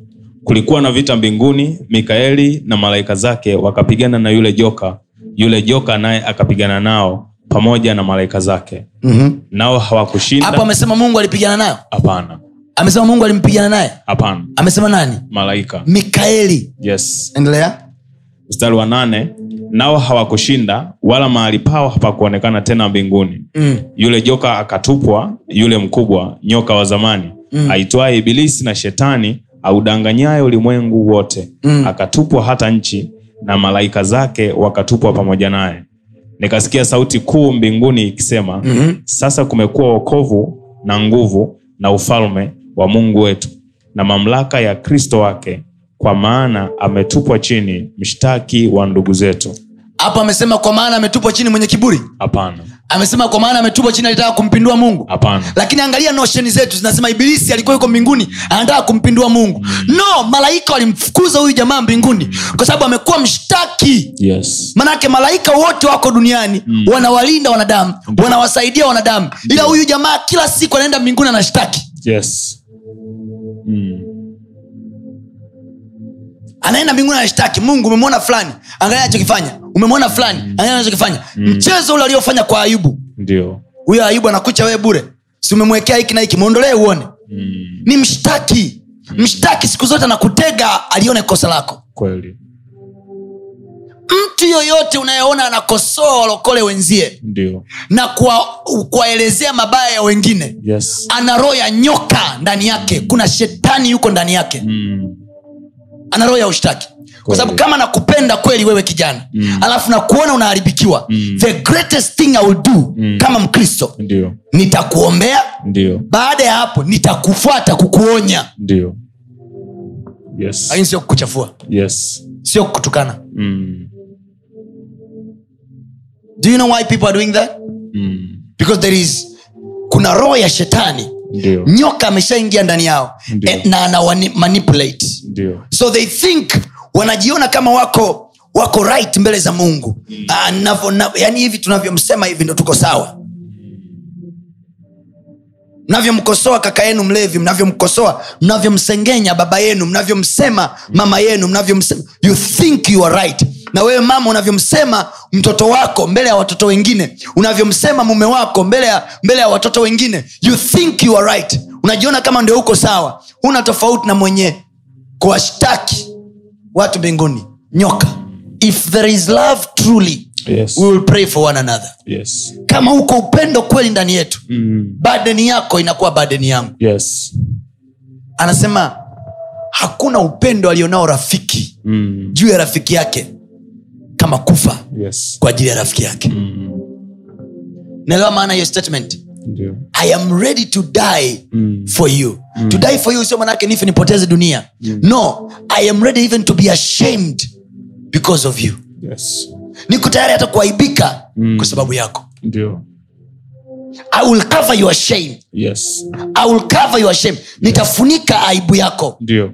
kulikuwa na vita mbinguni mikaeli na malaika zake wakapigana na yule joka. Yule joka naye akapigana nao pamoja na malaika zake. Mm-hmm. nao hapo hawakushinda amesema mungu alipigana nayo? Hapana. Amesema mungu alimpigana naye? Hapana. Amesema nani? Malaika. Mikaeli. Yes. Endelea. Mstari wa nane. Nao hawakushinda wala mahali pao hapakuonekana tena mbinguni. Mm. yule joka akatupwa yule mkubwa nyoka wa zamani mm. aitwaye ibilisi na shetani audanganyaye ulimwengu wote. Mm. akatupwa hata nchi na malaika zake wakatupwa pamoja naye nikasikia sauti kuu mbinguni ikisema Mhm. sasa kumekuwa wokovu na nguvu na ufalme wa mungu wetu na mamlaka ya kristo wake kwa maana ametupwa chini mshtaki wa ndugu zetu. Hapa amesema kwa maana ametupwa chini mwenye kiburi. Hapana amesema kwa maana ametupwa chini alitaka kumpindua mungu. Apana. lakini angalia nosheni zetu zinasema ibilisi alikuwa yuko mbinguni anataka kumpindua mungu. No malaika walimfukuza huyu jamaa mbinguni kwa sababu amekuwa mshtaki. Yes. Maanake malaika wote wako duniani mm. wanawalinda wanadamu wanawasaidia wanadamu. Ila huyu jamaa kila siku anaenda mbinguni anashtaki. Yes. Mm. Anaenda mbinguni anashtaki mungu umemwona fulani angalia anachokifanya umemwona fulani angalia anachokifanya. Mchezo ule aliofanya kwa ayubu. Ndio. Huyo ayubu anakucha wewe bure. Si umemwekea hiki na hiki mwondolee uone. Mm. ni mshtaki. Mshtaki siku zote anakutega alione kosa lako. Kweli. Mtu yoyote unayeona anakosoa walokole wenzie Ndiyo. na kuwaelezea mabaya ya wengine yes. ana roho ya nyoka ndani yake. Kuna shetani yuko ndani yake. Mm. Ana roho ya ushtaki. Kwa sababu kama nakupenda kweli wewe kijana Mm. alafu nakuona unaharibikiwa Mm. the greatest thing I will do Mm. kama mkristo nitakuombea baada ya hapo nitakufuata kukuonya. Ndio. Yes. Lakini sio kukuchafua. Yes. Sio kukutukana. Mm. do you know why people are doing that? Mm. because there is kuna roho ya shetani ndio. Nyoka ameshaingia ndani yao Ndio. eh, na ana manipulate. Ndio. So they think wanajiona kama wako wako right mbele za mungu. Ah, navo- na- yani hivi tunavyomsema hivi ndo tuko sawa. Mnavyomkosoa kaka yenu mlevi mnavyomkosoa mnavyomsengenya baba yenu mnavyomsema mama yenu mnavyomsema you think you are right na wewe mama unavyomsema mtoto wako mbele ya watoto wengine unavyomsema mume wako mbele ya, mbele ya watoto wengine you think you are right. Unajiona kama ndio uko sawa. Huna tofauti na mwenye kuwashtaki watu mbinguni. Nyoka if there is love truly yes. we will pray for one another. Yes. Kama uko upendo kweli ndani yetu mm. badeni yako inakuwa badeni yangu. Yes. Anasema hakuna upendo alionao rafiki. Mm. juu ya rafiki yake kama kufa yes. kwa ajili ya rafiki yake. Mm. naelewa maana hiyo statement. Ndiyo. i am ready to die mm. for you. To die for you sio manake nife nipoteze dunia. No i am ready even to be ashamed because of you. Yes. Niko tayari hata kuaibika Mm. kwa sababu yako. Ndiyo. i will cover your shame. Yes. I will cover your shame. Nitafunika aibu yako. Ndiyo.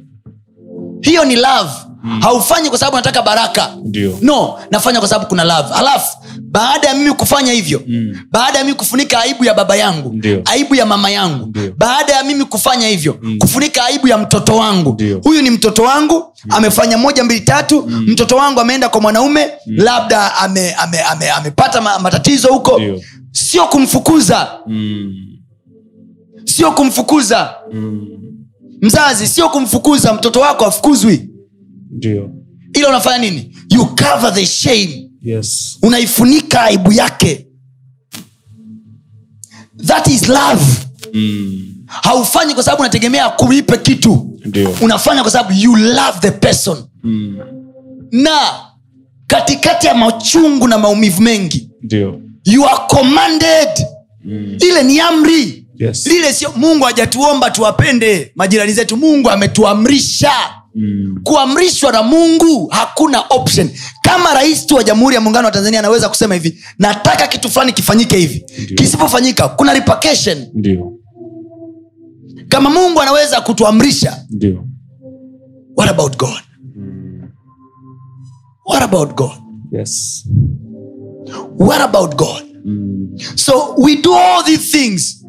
hiyo ni love haufanyi kwa sababu nataka baraka Ndiyo. no nafanya kwa sababu kuna love halafu baada ya mimi kufanya hivyo Mm. baada ya mimi kufunika aibu ya baba yangu Ndiyo. aibu ya mama yangu Ndiyo. baada ya mimi kufanya hivyo kufunika aibu ya mtoto wangu Ndiyo. huyu ni mtoto wangu amefanya moja mbili tatu mtoto wangu ameenda kwa mwanaume labda amepata ame, ame, ame, ame matatizo huko Ndiyo. sio kumfukuza mm. sio kumfukuza Mm. mzazi sio kumfukuza mtoto wako afukuzwi ila unafanya nini you cover the shame yes unaifunika aibu yake that is love Mm. haufanyi kwa sababu unategemea kuipe kitu Ndio. unafanya kwa sababu you love the person Mm. na katikati ya machungu na maumivu mengi Ndio. you are commanded Mm. ile ni amri Yes. lile sio mungu hajatuomba tuwapende majirani zetu mungu ametuamrisha Mm. kuamrishwa na mungu hakuna option. Kama rais tu wa jamhuri ya muungano wa tanzania anaweza kusema hivi nataka kitu fulani kifanyike hivi. Kisipofanyika kuna repercussion. Kama mungu anaweza kutuamrisha what about god? What about god? Yes. what about god? Mm. so we do all these things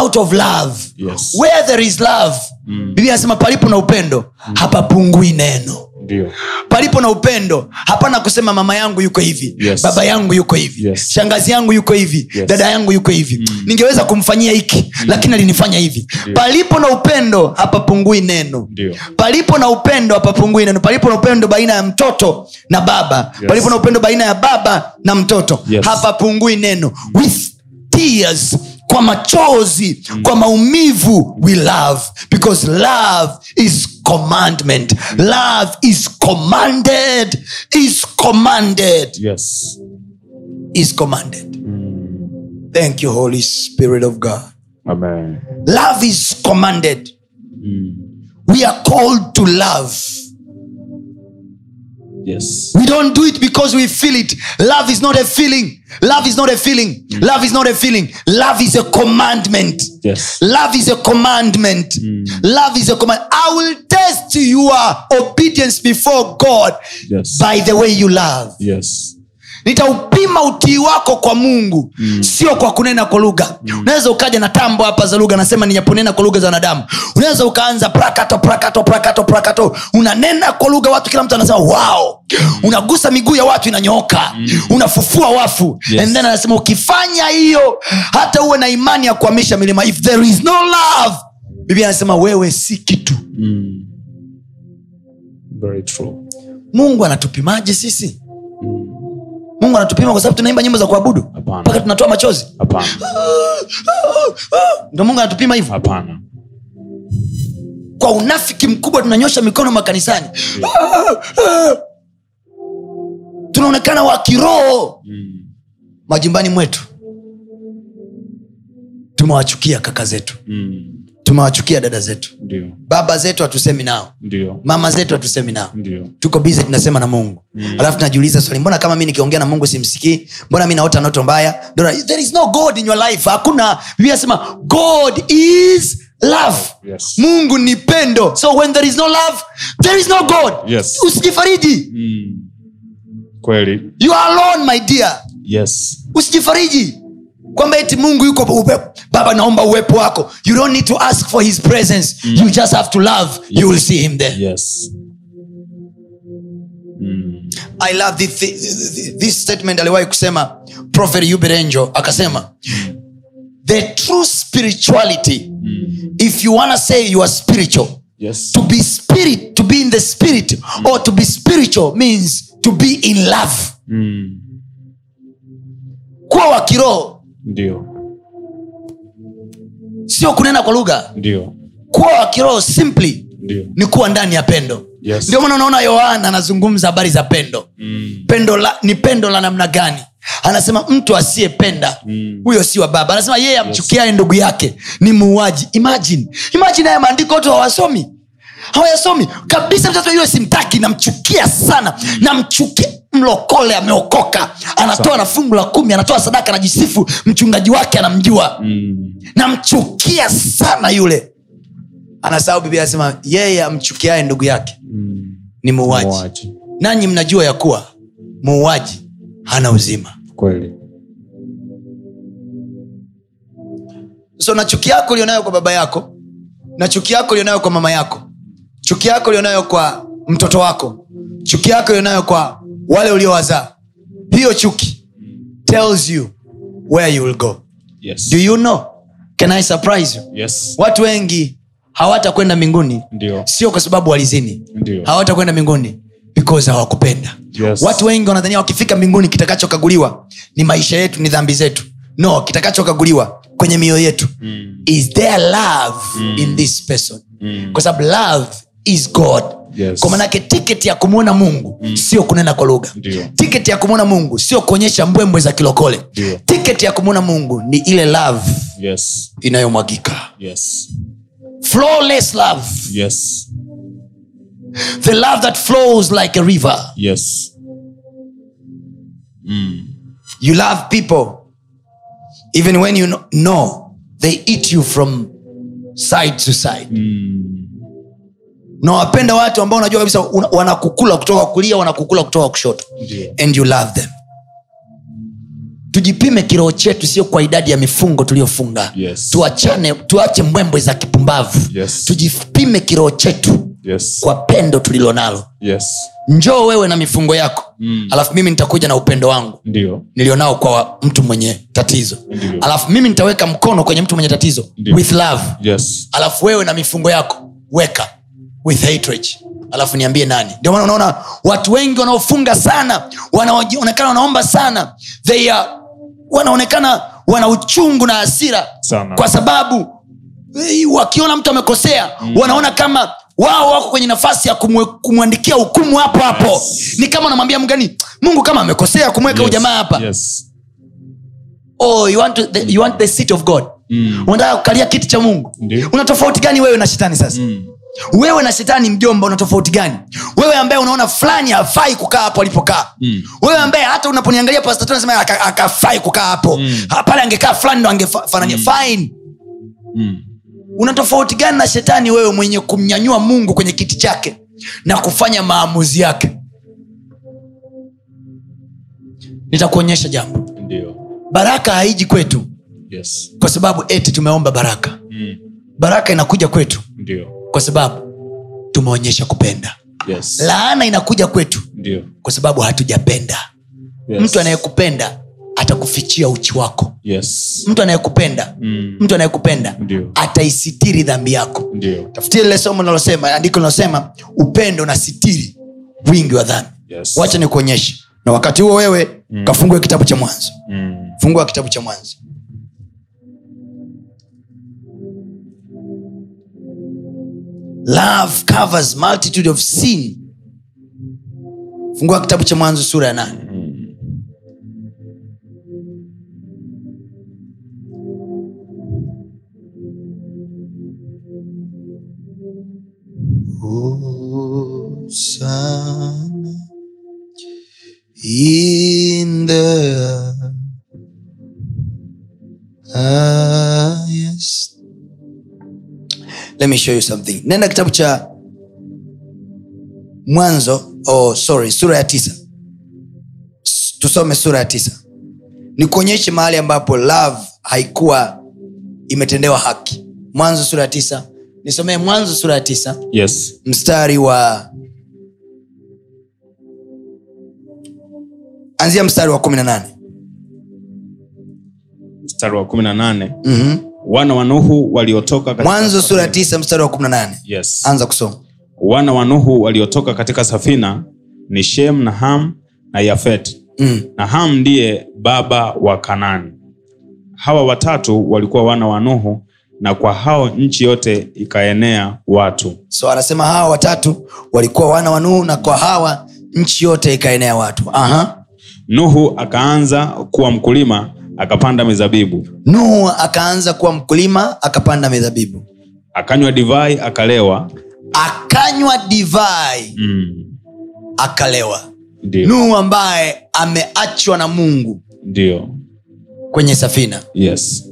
out of love Yes. where there is love Mm. biblia anasema palipo na upendo hapapungui neno Dio. palipo na upendo hapana kusema mama yangu yuko hivi Yes. baba yangu yuko hivi Yes. shangazi yangu yuko hivi Yes. dada yangu yuko hivi ningeweza kumfanyia hiki lakini alinifanya hivi palipo na upendo hapapungui neno Dio. palipo na upendo hapapungui neno palipo na upendo baina ya mtoto na baba Yes. palipo na upendo baina ya baba na mtoto Yes. hapapungui neno with tears kwa machozi kwa maumivu we love. Because love is commandment. Love is commanded. Is commanded. Yes. is commanded. Mm. thank you holy spirit of god. Amen. love is commanded. Mm. we are called to love Yes. we don't do it because we feel it. Love is not a feeling. Love is not a feeling. Mm. Love is not a feeling. Love is a commandment. Yes. love is a commandment. Mm. Love is a command i will test your obedience before god Yes. by the way you love. Yes. Nitaupima utii wako kwa mungu mm. sio kwa kunena kwa lugha mm. unaweza ukaja na tambo hapa za lugha nasema ninyaponena kwa lugha za wanadamu unaweza ukaanza prakato prakato prakato prakato unanena kwa lugha watu kila mtu anasema wow unagusa miguu ya watu inanyooka mm. unafufua wafu Yes. and then anasema ukifanya hiyo hata uwe na imani ya kuhamisha milima if there is no love biblia anasema wewe si kitu Mm. Very true. mungu anatupimaje sisi mungu anatupima kwa sababu tunaimba nyimbo za kuabudu mpaka tunatoa machozi. Ndo mungu anatupima hivyo. Kwa unafiki mkubwa tunanyosha mikono makanisani. Tunaonekana wa kiroho. Mm. majumbani mwetu tumewachukia kaka zetu. Mm. Tumewachukia dada zetu Ndiyo. baba zetu hatusemi nao Ndiyo. mama zetu hatusemi nao Ndiyo. tuko bizi tunasema na mungu mm. alafu tunajiuliza swali mbona kama mi nikiongea na mungu simsikii mbona mi naota noto mbaya there is no god in your life hakuna biblia nasema god is love Yes. mungu ni pendo so when there is no love there is no god Yes. usijifariji Mm. Kweli. you are alone my dear Yes. usijifariji kwamba eti mungu yuko upe, baba naomba uwepo wako you don't need to ask for his presence mm. you just have to love you will see him there Yes. Mm. i love this, this, statement aliwahi kusema prophet uberenjo akasema the true spirituality if you wanna say you are spiritual Yes. to be spirit to be in the spirit or to be spiritual means to be in love Mm. kuwa wa kiroho Ndio. sio kunena kwa lugha Ndio. kuwa wa kiroho simply Ndio. ni kuwa ndani ya pendo Yes. ndio maana unaona yohana anazungumza habari za pendo Mm. pendo la, ni pendo la namna gani anasema mtu asiyependa Mm. huyo si wa baba anasema yeye amchukiaye ndugu yake ni muuaji imagine imagine haya maandiko watu hawasomi hawayasomi. Kabisa mtoto yule simtaki. Namchukia sana. Namchukia mlokole ameokoka. Anatoa na fungu la kumi anatoa sadaka anajisifu. Mchungaji wake anamjua. Mm. namchukia sana yule. Anasahau biblia anasema yeye amchukiaye ndugu yake Mm. ni muuaji. Muuaji. nanyi mnajua ya kuwa muuaji hana uzima. Kweli. so na chuki yako ulionayo kwa baba yako na chuki yako ulionayo kwa mama yako chuki yako ulionayo kwa mtoto wako chuki yako ulionayo kwa wale uliowazaa hiyo chuki tells you where you will go. Yes. do you know? Can i surprise you? Yes. watu wengi hawatakwenda mbinguni. Sio kwa sababu walizini. Hawatakwenda mbinguni because hawakupenda. Yes. watu wengi wanadhania wakifika mbinguni kitakachokaguliwa ni maisha yetu ni dhambi zetu. No kitakachokaguliwa kwenye mioyo yetu Mm. is there love in this person. Mm. kwa sababu love is god Yes. kwa manake tiketi ya kumwona mungu sio kunena kwa lugha tiketi ya kumwona mungu sio kuonyesha mbwembwe za kilokole tiketi ya kumwona mungu ni ile love Yes. inayomwagika Yes. flawless love Yes. the love that flows like a river Yes. Mm. you love people even when you know they eat you from side to side Mm. Nawapenda watu ambao unajua kabisa wanakukula kutoka kulia wanakukula kutoka kushoto yeah. and you love them tujipime kiroho chetu sio kwa idadi ya mifungo tuliyofunga Yes. tuachane tuache mbwembwe za kipumbavu Yes. tujipime kiroho chetu Yes. kwa pendo tulilonalo Yes. njoo wewe na mifungo yako Mm. alafu mimi nitakuja na upendo wangu nilionao kwa mtu mwenye tatizo Ndiyo. alafu mimi nitaweka mkono kwenye mtu mwenye tatizo with love Yes. alafu wewe na mifungo yako weka with hatred alafu niambie nani ndio maana unaona watu wengi wanaofunga sana wanaonekana wanaomba sana they are, wanaonekana wana uchungu na hasira Sana. kwa sababu eh, wakiona mtu amekosea mm. wanaona kama wao wako kwenye nafasi ya kumwandikia hukumu hapo hapo Yes. ni kama unamwambia mgani mungu kama amekosea kumweka yes. ujamaa hapa Yes. oh, you want, to, the, you want the seat of god Mm. unataka kukalia kiti cha mungu Ndi. una tofauti gani wewe na shetani sasa Mm. Wewe na shetani mjomba una tofauti gani wewe ambaye unaona fulani hafai kukaa hapo alipokaa Mm. wewe ambaye hata unaponiangalia pastor Tony anasema aka- akafai kukaa hapo Mm. Pale angekaa fulani ndo angefanania fine Mm. una tofauti gani na shetani wewe mwenye kumnyanyua mungu kwenye kiti chake na kufanya maamuzi yake nitakuonyesha jambo Ndio. baraka haiji kwetu Yes. kwa sababu eti tumeomba baraka Mm. baraka inakuja kwetu Ndio. Kwa sababu tumeonyesha kupenda Yes. laana inakuja kwetu Ndiyo. kwa sababu hatujapenda Yes. mtu anayekupenda atakufichia uchi wako Yes. mtu anayekupenda Mm. mtu anayekupenda ataisitiri dhambi yako Ndio. tafutia lile somo linalosema andiko linalosema upendo na sitiri wingi wa dhambi Yes. wacha nikuonyeshe na wakati huo wewe mm. kafungue kitabu cha mwanzo Mm. fungua kitabu cha mwanzo love covers multitude of sin fungua kitabu cha mwanzo sura ya nane in the. Let me show you something. Nenda kitabu cha Mwanzo, oh sorry, sura ya tisa. Tusome sura ya tisa. Nikuonyeshe mahali ambapo love haikuwa imetendewa haki. Mwanzo sura ya tisa. Nisomee Mwanzo sura ya tisa Yes. mstari wa anzia mstari wa kumi na nane Mstari wa kumi na nane. mm-hmm. Wana wa Nuhu waliotoka katika mwanzo sura tisa mstari wa kumi na nane Yes. anza kusoma Wana wa Nuhu waliotoka katika safina ni Shem na Ham na Yafet. mm. Na Ham ndiye baba wa Kanani. Hawa watatu walikuwa wana wa Nuhu, na kwa hao nchi yote ikaenea watu. so anasema hawa watatu walikuwa wana wa nuhu na kwa hawa nchi yote ikaenea watu Aha. Nuhu akaanza kuwa mkulima, akapanda mizabibu, nuhu akaanza kuwa mkulima akapanda mizabibu. Akanywa divai, akalewa. akanywa divai Mm. akalewa. Dio. nuhu ambaye ameachwa na mungu ndio, kwenye safina. Yes,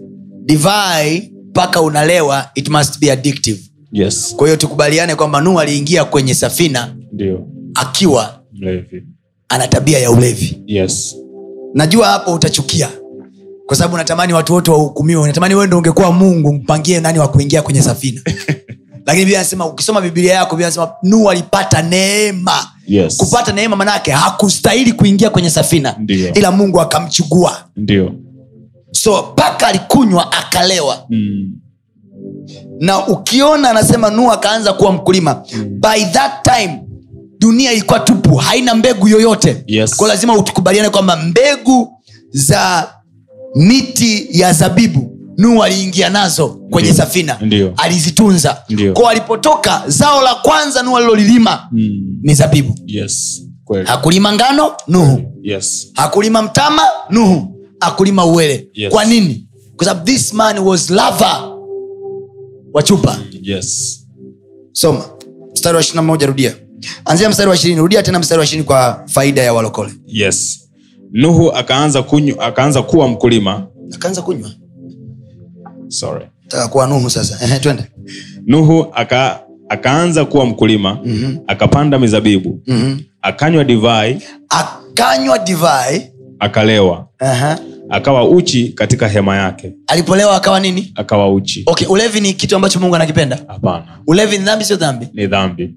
divai mpaka unalewa it must be addictive. Yes, kwa hiyo tukubaliane kwamba nuhu aliingia kwenye safina ndio, akiwa mlevi, ana tabia ya ulevi. Yes, najua hapo utachukia kwa sababu natamani watu wote wahukumiwe natamani wewe ndo ungekuwa mungu mpangie nani wa kuingia kwenye safina lakini biblia anasema ukisoma biblia yako biblia anasema nuhu alipata neema yes, kupata neema manake hakustahili kuingia kwenye safina Ndiyo. ila mungu akamchugua Ndiyo. so paka alikunywa akalewa mm. na ukiona anasema nuhu akaanza kuwa mkulima by that time dunia ilikuwa tupu haina mbegu yoyote Yes. kwa lazima utukubaliane kwamba mbegu za miti ya zabibu nuhu aliingia nazo kwenye Ndiyo. safina. Ndiyo. alizitunza. Ko alipotoka zao la kwanza nuhu alilolilima Mm. ni zabibu. Yes. Kweli. Hakulima ngano nuhu. Yes. Hakulima mtama nuhu. Hakulima uwele. Yes. kwa nini? Kwa sababu this man was lava wa chupa. Yes. Soma. Mstari wa ishirina moja rudia. Anzia mstari wa ishirini rudia tena mstari wa ishirini kwa faida ya walokole. Yes nuhu akaanza kunyu, akaanza kuwa mkulima. Akaanza kunywa. Sorry. Kuwa nuhu sasa. Twende. Nuhu aka, akaanza kuwa mkulima Mhm. akapanda mizabibu Mhm. akanywa divai akanywa divai. akalewa. Aha. akawa uchi katika hema yake. Alipolewa akawa nini? Akawa uchi. Okay ulevi ni kitu ambacho mungu anakipenda? Hapana. Ulevi ni dhambi sio dhambi? Ni dhambi.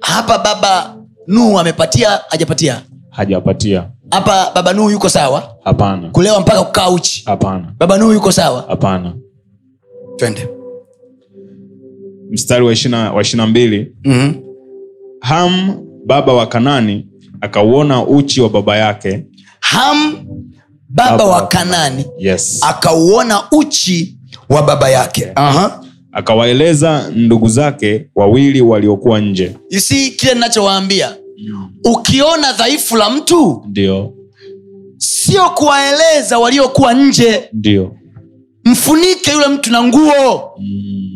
Hapa baba nuhu amepatia hajapatia? Hajapatia hapa baba nuhu yuko sawa? Hapana. Kulewa mpaka kukaa uchi? Hapana. Baba nuhu yuko sawa? Hapana. Twende. Mstari wa ishina mbili. Mhm. ham baba wa kanani akauona uchi wa baba yake. Ham baba Baba wa wa kanani yes. akauona uchi wa baba yake. Aha. akawaeleza ndugu zake wawili waliokuwa nje. You see, kile ninachowaambia ukiona dhaifu la mtu ndio. sio kuwaeleza waliokuwa nje. Ndio. Mfunike yule mtu na nguo. Mm.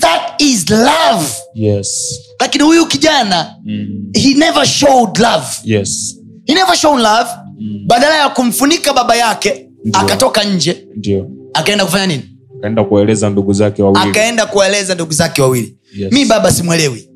that is love. Yes. Lakini huyu kijana mm. he never showed love. Yes. He never shown love. Mm. badala ya kumfunika baba yake Ndio. akatoka nje. Akaenda kufanya nini? Akaenda kuwaeleza ndugu zake wawili. Akaenda kuwaeleza ndugu zake wawili. Yes. mi baba simwelewi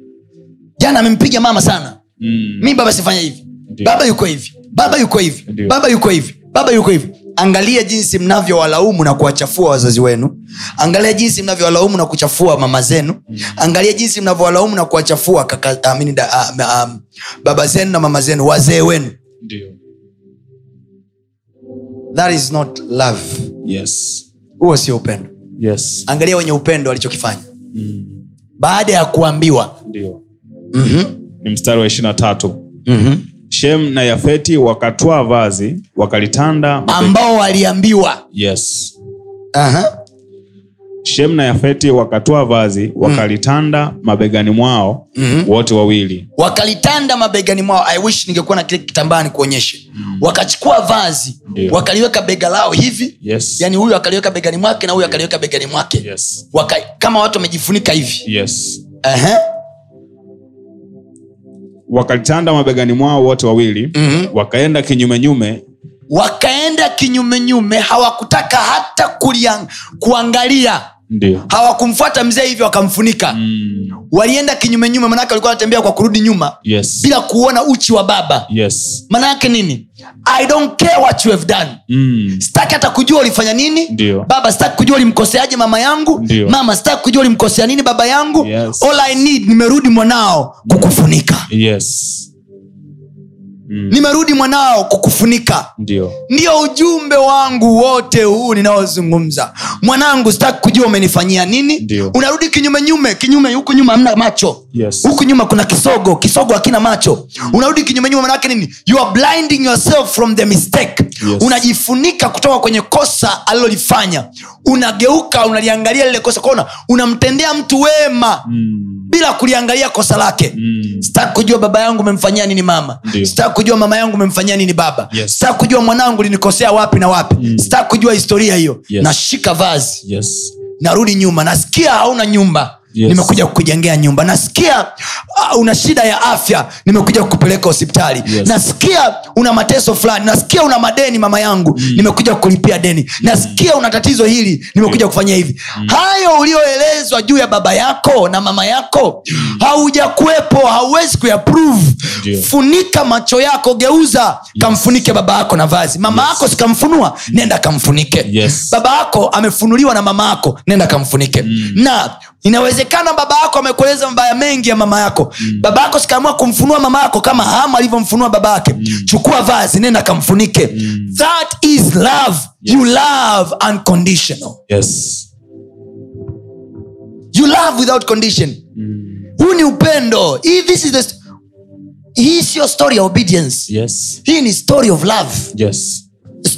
jana amempiga mama sana. Mm. mi baba sifanya hivi. Ndiyo. baba yuko hivi. Baba yuko hivi. Ndiyo. baba yuko hivi. Baba yuko hivi. Angalia jinsi mnavyowalaumu na kuwachafua wazazi wenu. Angalia jinsi mnavyowalaumu na kuchafua mama zenu. Angalia jinsi mnavyowalaumu na kuwachafua kaka, amini, da, ah, um, baba zenu na mama zenu wazee wenu. That is not love. Yes. Huo sio upendo. Yes. Angalia wenye upendo walichokifanya. Mm. baada ya kuambiwa ndio mm-hmm. ni mstari wa ishirina tatu. Mm-hmm. shem na yafeti wakatwaa vazi wakalitanda ambao waliambiwa. Yes. Shem na yafeti wakatwaa vazi wakalitanda mabegani mwao Mhm. wote wawili. Wakalitanda mabegani mwao. I wish ningekuwa na kile kitambaa nikuonyeshe wakachukua vazi Ndio. wakaliweka bega lao hivi. Yes. Yani huyu akaliweka begani mwake na huyu akaliweka begani mwake. Yes. Waka, kama watu wamejifunika hivi. Yes. Wakalitanda mabegani mwao wote wawili Mhm. wakaenda kinyumenyume wakaenda kinyumenyume hawakutaka hata kuliang, kuangalia hawakumfuata mzee hivyo wakamfunika. Mm. walienda kinyumenyume manake walikuwa wanatembea kwa kurudi nyuma yes. bila kuona uchi wa baba. Yes. Manayake nini? I don't care what you have done. Mm. sitaki hata kujua ulifanya nini. Ndio. baba sitaki kujua ulimkoseaje mama yangu. Ndio. mama sitaki kujua ulimkosea nini baba yangu. Yes. all i need nimerudi mwanao kukufunika. Yes mm. nimerudi mwanao kukufunika. Ndio. Ndio ujumbe wangu wote huu ninaozungumza. Mwanangu sitaki kujua umenifanyia nini. Ndio. unarudi kinyume nyume kinyume huku nyuma hamna macho. Yes. huku nyuma kuna kisogo kisogo hakina macho. Unarudi kinyume nyuma manake nini? You are blinding yourself from the mistake. Yes. unajifunika kutoka kwenye kosa alilolifanya. Unageuka unaliangalia lile kosa kona unamtendea mtu wema. Mm. Bila kuliangalia kosa lake. Mm. sitaki kujua baba yangu umemfanyia nini mama. Sitaki kujua mama yangu umemfanyia nini baba. Yes. sitaki kujua mwanangu linikosea wapi na wapi. Mm. sitaki kujua historia hiyo. Yes. nashika vazi. Yes. Narudi nyuma. Nasikia hauna nyumba Yes. nimekuja kukujengea nyumba. Nasikia uh, una shida ya afya. Nimekuja kukupeleka hospitali. Yes. nasikia una mateso fulani. Nasikia una madeni mama yangu. Mm. nimekuja kulipia deni. Nasikia una tatizo hili. Nimekuja kufanya hivi. Mm. hayo ulioelezwa juu ya baba yako na mama yako haujakuwepo hauwezi kuyaprove. Funika macho yako geuza kamfunike baba yako na vazi. Mama Yes. yako sikamfunua nenda kamfunike. Yes. baba yako amefunuliwa na mama yako nenda kamfunike. Mm. na inawezekana baba yako amekueleza mabaya mengi ya mama yako. Mm. baba yako sikaamua kumfunua mama yako kama hama alivyomfunua baba yake. Mm. chukua vazi nenda kamfunike. Mm. that is love. Yes. you love unconditional. Yes. You love without condition. Huu ni upendo. Hii this is the st- hii siyo story ya obedience. Yes. Hii ni story of love. Yes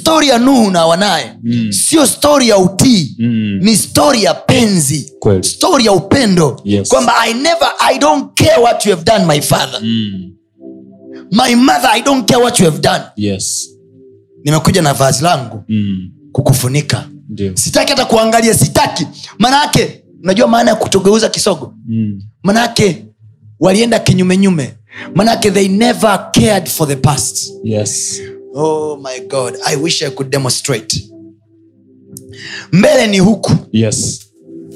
stori ya nuhu na wanaye. Mm. sio stori ya utii. Mm. ni stori ya penzi. Stori ya upendo. Yes. kwamba i never i don't care what you have done my father. Mm. my mother i don't care what you have done. Yes. Nimekuja na vazi langu Mm. kukufunika. Ndio. Sitaki hata kuangalia sitaki. Manaake unajua maana ya kutogeuza kisogo? Mm. manake walienda kinyumenyume manaake they never cared for the past. Yes oh my god i wish i could demonstrate. Mbele ni huku. Yes.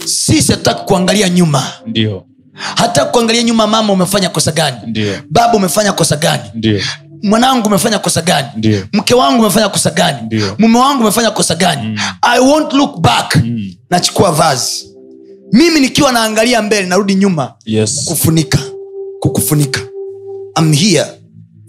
Sisi hatutaki kuangalia nyuma. Ndio. Hata kuangalia nyuma mama umefanya kosa gani? Ndio. Baba umefanya kosa gani? Ndio. Mwanangu umefanya kosa gani? Ndio. mke wangu umefanya kosa gani? Mume wangu umefanya kosa gani? Mm. i won't look back. Mm. nachukua vazi. Mimi nikiwa naangalia mbele narudi nyuma. Yes. Kufunika. Kukufunika. I'm here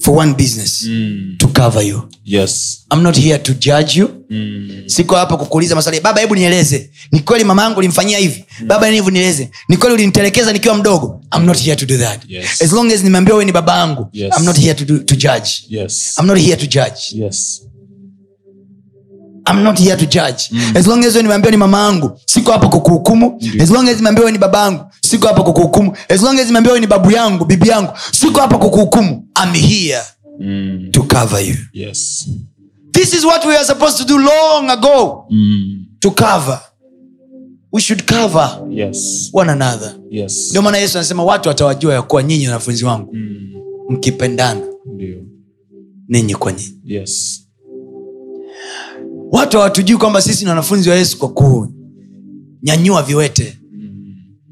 for one business Mm. to cover you. Yes. I'm not here to judge you. Mm. siko hapa kukuuliza maswali. Baba hebu nieleze. Ni kweli mama yangu ulimfanyia hivi? Baba hivu nieleze. Ni kweli ulinitelekeza nikiwa mdogo? I'm not here to do that. Yes. as long as nimeambiwa wewe ni baba yangu Yes. I'm not here to, do, to judge. Yes. I'm not here to judge. Yes I'm not here to judge. As long as nimeambiwa ni mama yangu siko hapa kukuhukumu. As long as nimeambiwa ni baba yangu siko hapa kukuhukumu. As long as nimeambiwa ni babu yangu bibi yangu siko hapa kukuhukumu. I'm here Mm. to cover you. Yes. This is what we are supposed to do long ago. Mm. to cover. We should cover yes. one another. Yes. Ndio maana yesu anasema watu watawajua ya kuwa nyinyi wanafunzi wangu. Mm. mkipendana ndio. ninyi kwa nyinyi. Yes watu hawatujui kwamba sisi ni wanafunzi wa yesu kwa kunyanyua viwete.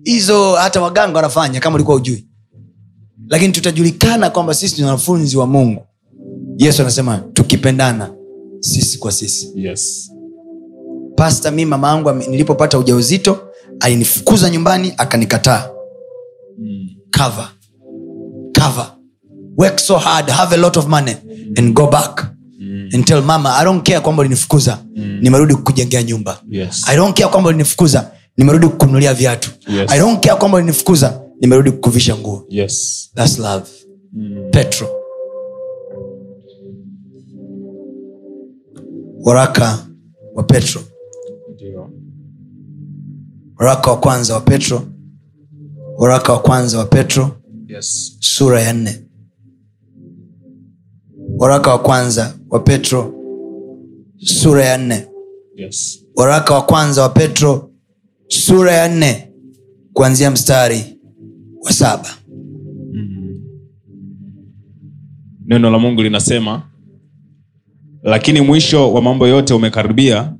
Hizo hata waganga wanafanya kama ulikuwa ujui lakini tutajulikana kwamba sisi ni wanafunzi wa mungu. Yesu anasema tukipendana sisi kwa sisi. Yes. Pasta mi mama yangu nilipopata ujauzito alinifukuza nyumbani akanikataa. Mm. cover. Cover. Work so hard have a lot of money and go back and tell mama i don't care kwamba ulinifukuza nimerudi kukujengea nyumba. Yes. i don't care kwamba ulinifukuza nimerudi kukunulia viatu. Yes. i don't care kwamba ulinifukuza nimerudi kukuvisha nguo. Yes. Thats love. Mm. petro. Waraka wa petro. Waraka wa kwanza wa petro. Waraka wa kwanza wa petro. Yes. Sura ya nne waraka wa kwanza wa petro sura ya nne. Yes. Waraka wa kwanza wa petro sura ya nne kuanzia mstari wa saba. Neno la mungu linasema lakini mwisho wa mambo yote umekaribia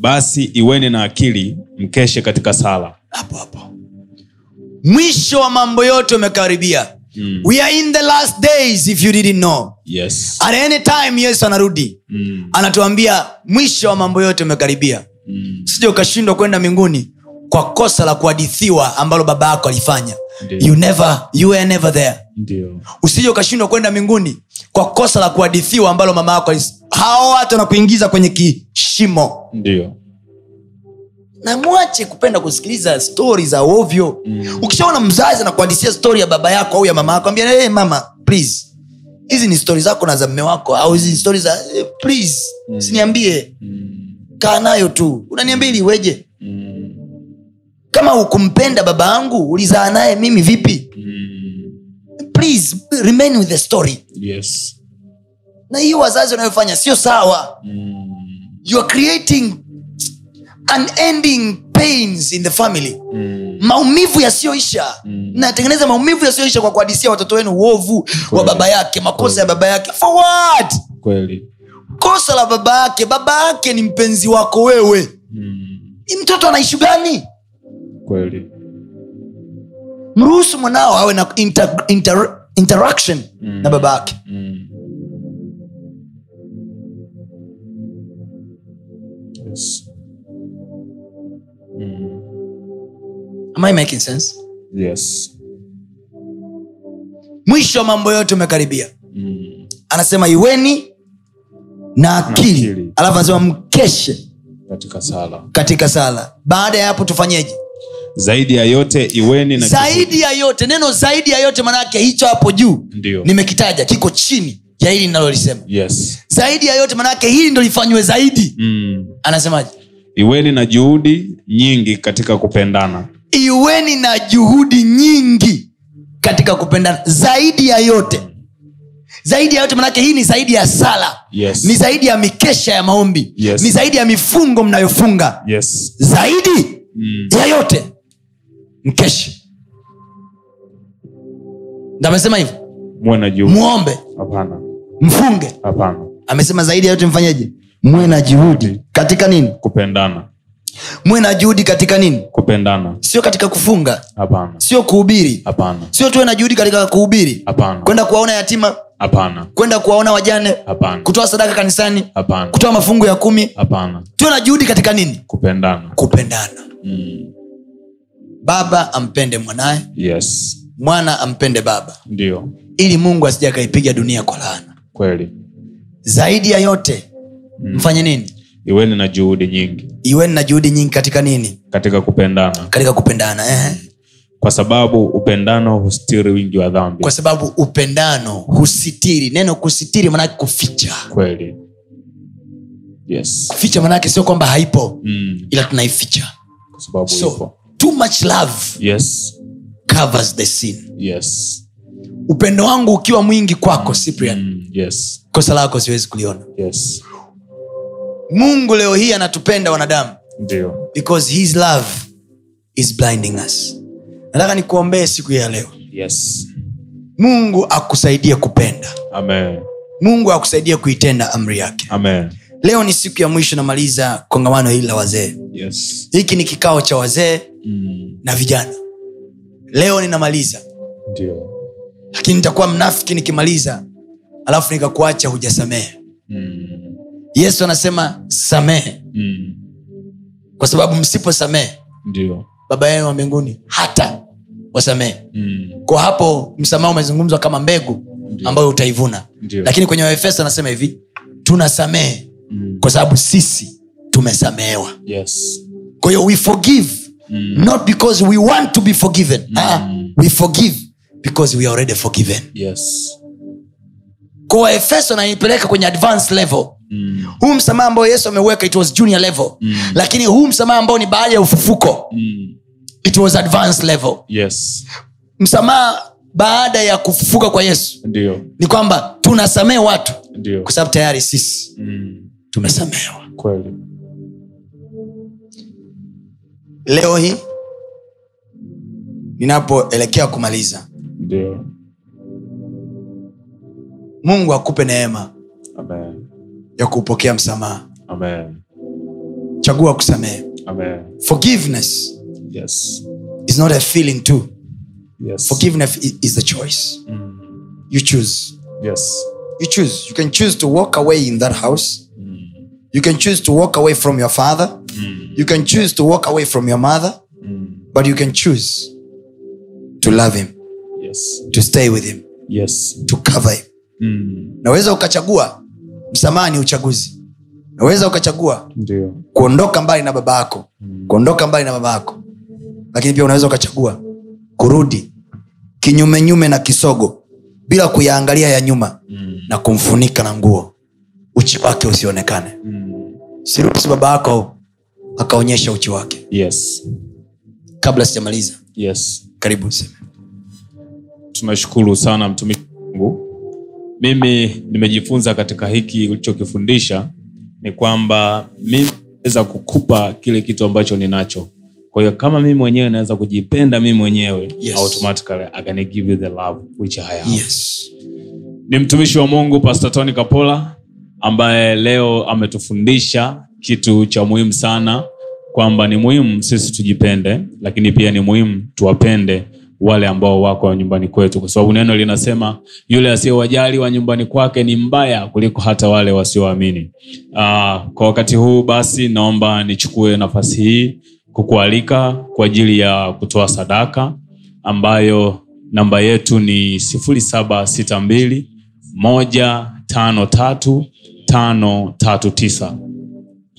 basi iweni na akili mkeshe katika sala. Hapo hapo. Mwisho wa mambo yote umekaribia Mm. we are in the last days if you didn't know. Yes. At any time yesu anarudi. Mm. anatuambia mwisho wa mambo yote umekaribia. Mm. sija ukashindwa kwenda mbinguni kwa kosa la kuhadithiwa ambalo baba yako alifanya. Ndiyo. you never, you were never there. Ndio. Usije ukashindwa kwenda mbinguni kwa kosa la kuhadithiwa ambalo mama yako hao watu wanakuingiza kwenye kishimo. Ndio na mwache kupenda kusikiliza stori za ovyo mm. ukishaona mzazi anakuandisia stori ya baba yako au ya mama yako ambia hey, mama please hizi ni stori zako na za mme wako au hizi stori za eh, please mm. siniambie mm. kaa nayo tu unaniambia ili iweje Mm. kama ukumpenda baba yangu ulizaa naye mimi vipi Mm. please remain with the story yes na hiyo wazazi wanayofanya sio sawa mm. you are creating unending pains in the family. Mm. maumivu yasiyoisha. Mm. natengeneza maumivu yasiyoisha kwa kuhadisia watoto wenu uovu wa baba yake makosa ya baba yake. For what? Kweli. Kosa la baba yake. Baba yake ni mpenzi wako wewe. Mm. Ni mtoto anaishu gani? Kweli. Mruhusu mwanao awe na inter, inter, interaction mm. na baba yake. Mm. yes Am I making sense? Yes. Mwisho wa mambo yote umekaribia. Mm. anasema iweni na akili. alafu anasema mkeshe katika sala. katika sala. Baada ya hapo tufanyeje? Zaidi ya yote iweni na zaidi ya yote neno zaidi ya yote manake hicho hapo juu Ndio. nimekitaja kiko chini ya hili ninalolisema. Yes. Zaidi ya yote maanaake hili ndo lifanywe zaidi. Mm. anasemaje? Iweni na juhudi nyingi katika kupendana iweni na juhudi nyingi katika kupendana zaidi ya yote. Zaidi ya yote manake hii ni zaidi ya sala. Yes. ni zaidi ya mikesha ya maombi. Yes. ni zaidi ya mifungo mnayofunga. Yes. Zaidi mm. ya yote mkeshe amesema hivyo juhudi. Mwombe Apana. mfunge. Apana. amesema zaidi ya yote mfanyeje? Mwe na juhudi. Katika nini? Kupendana mwe na juhudi katika nini? Kupendana. Sio katika kufunga. Hapana. Sio kuhubiri. Hapana. Sio tuwe na juhudi katika kuhubiri. Hapana. Kwenda kuwaona yatima. Hapana. Kwenda kuwaona wajane. Hapana. Kutoa sadaka kanisani. Hapana. Kutoa mafungu ya kumi. Hapana. Tuwe na juhudi katika nini? Kupendana. Kupendana. Mm. baba ampende mwanaye yes. Mwana ampende baba. Ndio. Ili mungu asija akaipiga dunia kwa laana. Kweli. Zaidi ya yote mfanye nini iweni na juhudi nyingi. Iweni na juhudi nyingi katika nini? Katika kupendana. Katika kupendana eh. kwa sababu upendano husitiri wingi wa dhambi. Kwa sababu upendano husitiri. Neno kusitiri manake kuficha. Kweli. Yes. Kuficha manake sio kwamba haipo mm. ila tunaificha. Kwa sababu so ipo. too much love yes. covers the sin. Yes. Upendo wangu ukiwa mwingi kwako cyprian mm. yes. kosa lako siwezi kuliona. Yes mungu leo hii anatupenda wanadamu. Because his love is blinding us. Nataka nikuombee siku ya leo. Yes. Mungu akusaidie kupenda. Amen. Mungu akusaidie kuitenda amri yake. Amen. Leo ni siku ya mwisho namaliza kongamano hili la wazee. Yes. Hiki ni kikao cha wazee mm. na vijana. Leo ninamaliza. Lakini nitakuwa mnafiki nikimaliza. Alafu nikakuacha hujasamehe. Mm. Yesu anasema samehe. Mm. kwa sababu msiposamehe baba yenu wa mbinguni hata wasamehe. Mm. kwa hapo msamaha umezungumzwa kama mbegu ambayo utaivuna. Ndiyo. lakini kwenye waefeso anasema hivi tunasamehe Mm. kwa sababu sisi tumesamehewa. Yes. Kwa hiyo we forgive Mm. not because we want to be forgiven. Ah, we forgive because we are already forgiven. Yes. Kwa waefeso naipeleka kwenye advance level mm. huu msamaha ambao yesu ameweka it was junior level Mm. lakini huu msamaha ambao ni baada ya ufufuko Mm. it was advanced level yes msamaha baada ya kufufuka kwa yesu Ndiyo. ni kwamba tunasamehe watu kwa sababu tayari sisi mm. tumesamehewa kweli leo hii ninapoelekea kumaliza Ndiyo. mungu akupe neema amen ya kuupokea msamaha. Amen. Chagua kusamehe. Amen. Forgiveness yes. is not a feeling too. Yes. Forgiveness is a choice. Mm. you choose. Yes. You choose. You can choose to walk away in that house. Mm. you can choose to walk away from your father. Mm. you can choose to walk away from your mother. Mm. but you can choose to love him. Yes. To stay with him. Yes. To cover him. Mm. naweza ukachagua msamaha ni uchaguzi. Naweza ukachagua Ndiyo. kuondoka mbali na baba yako kuondoka mbali na baba yako. Lakini pia unaweza ukachagua kurudi kinyumenyume na kisogo bila kuyaangalia ya nyuma mm. na kumfunika na nguo. Uchi wake usionekane. Mm. siruhusu baba yako akaonyesha uchi wake. Yes. Kabla sijamaliza yes. karibu tunashukuru sana mtumishi wangu mimi nimejifunza katika hiki ulichokifundisha ni kwamba mimi naweza kukupa kile kitu ambacho ninacho kwa hiyo kama mimi mwenyewe naweza kujipenda mimi mwenyewe Yes. automatically I can give you the love which I have. yes ni mtumishi wa mungu pastor tony kapola ambaye leo ametufundisha kitu cha muhimu sana kwamba ni muhimu sisi tujipende lakini pia ni muhimu tuwapende wale ambao wako nyumbani kwetu. Kwa sababu neno linasema yule asiyewajali wa nyumbani kwake ni mbaya kuliko hata wale wasioamini. Uh, kwa wakati huu basi naomba nichukue nafasi hii kukualika kwa ajili ya kutoa sadaka ambayo namba yetu ni 0762 153 539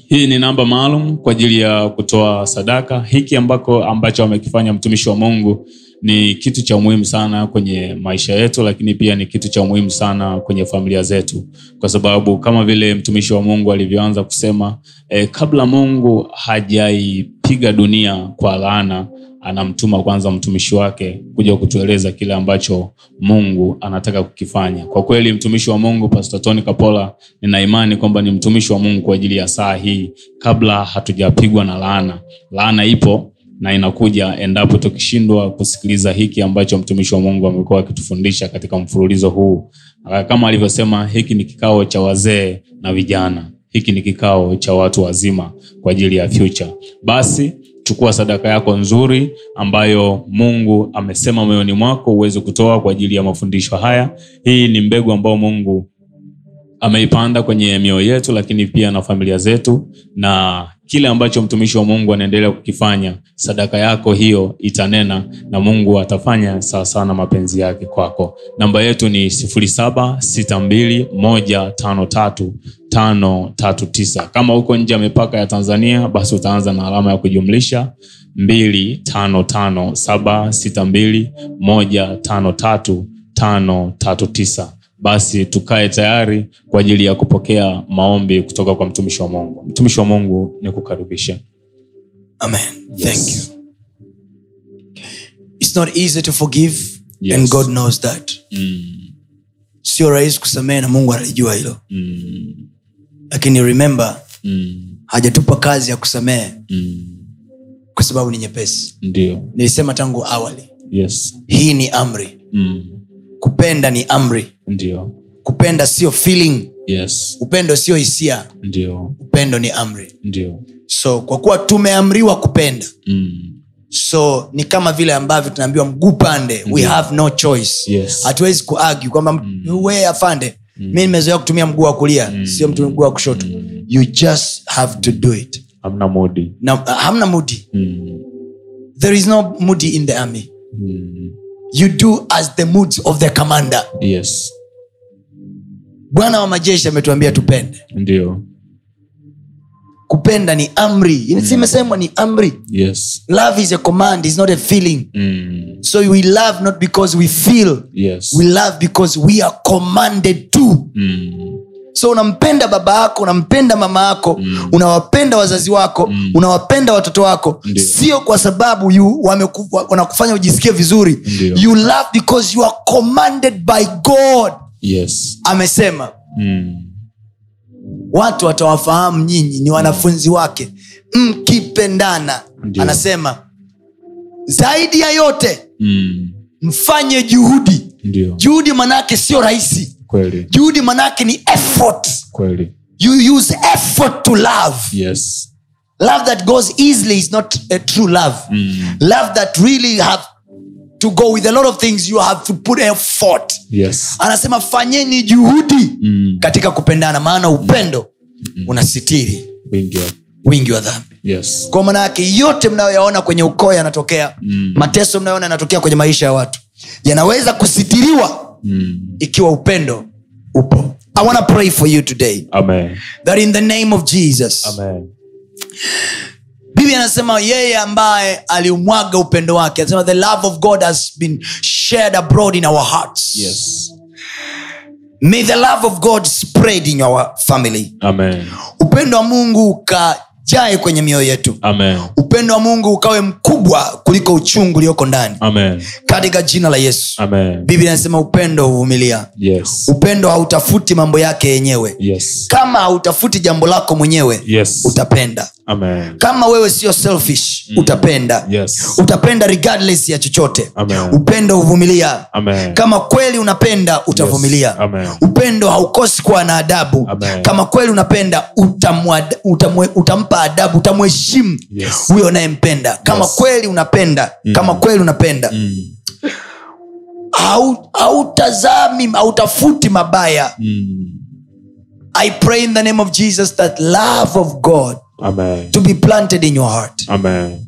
hii ni namba maalum kwa ajili ya kutoa sadaka. Hiki ambako ambacho amekifanya mtumishi wa mungu ni kitu cha muhimu sana kwenye maisha yetu lakini pia ni kitu cha muhimu sana kwenye familia zetu. Kwa sababu kama vile mtumishi wa mungu alivyoanza kusema eh, kabla mungu hajaipiga dunia kwa laana anamtuma kwanza mtumishi wake kuja kutueleza kile ambacho mungu anataka kukifanya. Kwa kweli mtumishi wa mungu pastor kapola nina imani kwamba ni mtumishi wa mungu kwa ajili ya saa hii kabla hatujapigwa na laana. Laana ipo na inakuja endapo tukishindwa kusikiliza hiki ambacho mtumishi wa mungu amekuwa akitufundisha katika mfululizo huu. Kama alivyosema hiki ni kikao cha wazee na vijana. Hiki ni kikao cha watu wazima kwa ajili ya future. Basi chukua sadaka yako nzuri ambayo mungu amesema moyoni mwako uweze kutoa kwa ajili ya mafundisho haya. Hii ni mbegu ambayo mungu ameipanda kwenye mioyo yetu lakini pia na familia zetu na kile ambacho mtumishi wa mungu anaendelea kukifanya sadaka yako hiyo itanena na mungu atafanya sawasawa na mapenzi yake kwako. Namba yetu ni 762153539 kama huko nje ya mipaka ya tanzania basi utaanza na alama ya kujumlisha 255762153539 basi tukae tayari kwa ajili ya kupokea maombi kutoka kwa mtumishi wa mungu. Mtumishi wa mungu ni kukaribisha. Amen. Yes. thank you. It's not easy to forgive Yes. and god knows that. Mm, sio rahisi kusamehe na mungu analijua hilo. Mm, lakini remember mm, hajatupa kazi ya kusamehe mm. kwa sababu ni nyepesi. Ndio. Nilisema tangu awali. Yes. Hii ni amri. Mm, kupenda ni amri. Ndio. Kupenda sio feeling. Yes. Upendo sio hisia. Ndio. Upendo ni amri. Ndio. So kwa kuwa tumeamriwa kupenda mm, so ni kama vile ambavyo tunaambiwa mguu pande. We have no choice. Yes. hatuwezi kuargue kwamba mm. we afande. Mi nimezoea kutumia mguu wa kulia sio mtu mguu wa kushoto. You just have to do it. Hamna mudi, na hamna mudi. Mm, there is no mudi in the army. Mm, you do as the moods of the commander. Yes. Bwana wa majeshi ametuambia tupende. Ndio. Kupenda ni amri. Mm. ni amri. Yes. Love is a command is not a feeling. Mm, so we love not because we feel. Yes. We love because we are commanded to. Mm, so unampenda baba yako unampenda mama yako mm. unawapenda wazazi wako mm. unawapenda watoto wako Ndiyo. sio kwa sababu you wanakufanya ujisikie vizuri Ndiyo. you love because you are commanded by god yes amesema mm, watu watawafahamu nyinyi ni wanafunzi wake mkipendana Ndiyo. anasema zaidi ya yote mm, mfanye juhudi Ndiyo. juhudi manake sio rahisi kweli. Juhudi manaake ni effort. Kweli. You use effort to love. Yes. Love that goes easily is not a true love. Mm, love that really have to go with a lot of things you have to put effort. Yes. Anasema fanyeni juhudi mm, katika kupendana maana upendo unasitiri. Wingi wa- wingi wa dhambi. Yes. Kwa maana yake yote mnayoyaona kwenye ukoo yanatokea. Mm. mateso mnayoona yanatokea kwenye maisha ya watu. Yanaweza kusitiriwa mm, ikiwa upendo upo. I want to pray for you today. Amen. That in the name of jesus. Amen. Biblia anasema yeye ambaye aliumwaga upendo wake. Anasema the love of god has been shared abroad in our hearts. Yes. May the love of god spread in our family. Amen. Upendo wa mungu ukajae kwenye mioyo yetu. Amen. Upendo wa mungu ukawe mkubwa kuliko uchungu ulioko ndani. Katika jina la yesu. Biblia inasema upendo huvumilia. Yes. Upendo hautafuti mambo yake yenyewe. Yes. Kama hautafuti jambo lako mwenyewe yes. utapenda amen. Kama wewe sio selfish utapenda. Yes. Utapenda regardless ya chochote. Amen. upendo huvumilia. Amen. Kama kweli unapenda utavumilia. Yes. Amen. upendo haukosi kuwa na adabu. Amen. kama kweli unapenda utamwe- utampa adabu utamheshimu Yes. huyo unayempenda. Kama Yes. kweli unapenda kama kweli unapenda mm, hautazami hautafuti mabaya. Mm, i pray in the name of jesus that love of god amen to be planted in your heart amen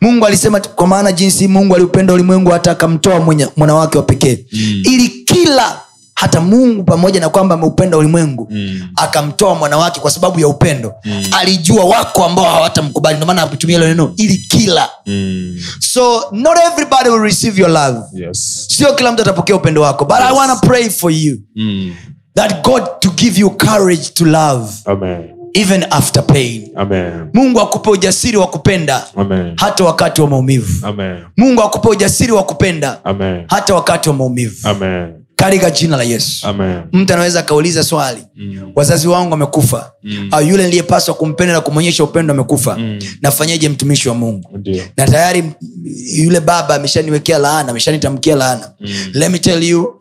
mungu alisema kwa maana jinsi mungu aliupenda ulimwengu hata akamtoa mwanawake mwana wa pekee Mm. ili kila hata mungu pamoja na kwamba ameupenda ulimwengu Mm. akamtoa mwanawake kwa sababu ya upendo alijua wako ambao hawatamkubali ndomaana akutumia hilo neno ili kila Mm. so not everybody will receive your love Yes. sio kila mtu atapokea upendo wako but i want pray for you Mm. that god to give you courage to love Amen. Even after pain Amen. mungu akupe ujasiri wa kupenda Amen. hata wakati wa maumivu Amen. mungu akupe ujasiri wa kupenda Amen. hata wakati wa maumivu Amen. katika jina la yesu mtu anaweza akauliza swali Mm. wazazi wangu wamekufa Mm. au yule niliyepaswa kumpenda na kumwonyesha upendo amekufa Mm. nafanyeje mtumishi wa mungu Ndiyo. na tayari yule baba ameshaniwekea laana ameshanitamkia laana Mm. let me tell you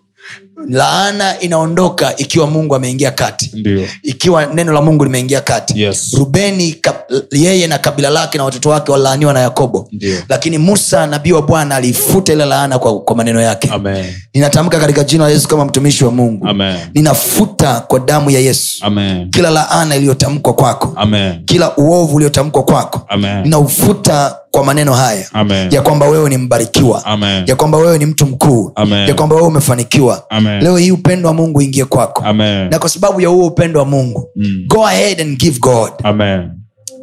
laana inaondoka ikiwa mungu ameingia kati Ndiyo. ikiwa neno la mungu limeingia kati Yes. rubeni kap, yeye na kabila lake na watoto wake walaaniwa na yakobo Ndiyo. lakini musa nabii wa bwana aliifuta ile laana kwa, kwa maneno yake Amen. ninatamka katika jina la yesu kama mtumishi wa mungu Amen. ninafuta kwa damu ya yesu Amen. kila laana iliyotamkwa kwako Amen. kila uovu uliotamkwa kwako Amen. ninaufuta kwa maneno haya Amen. ya kwamba wewe ni mbarikiwa Amen. ya kwamba wewe ni mtu mkuu Amen. ya kwamba wewe umefanikiwa Amen. Leo hii upendo wa mungu ingie kwako Amen. na kwa sababu ya huo upendo wa mungu Mm. go ahead and give god Amen.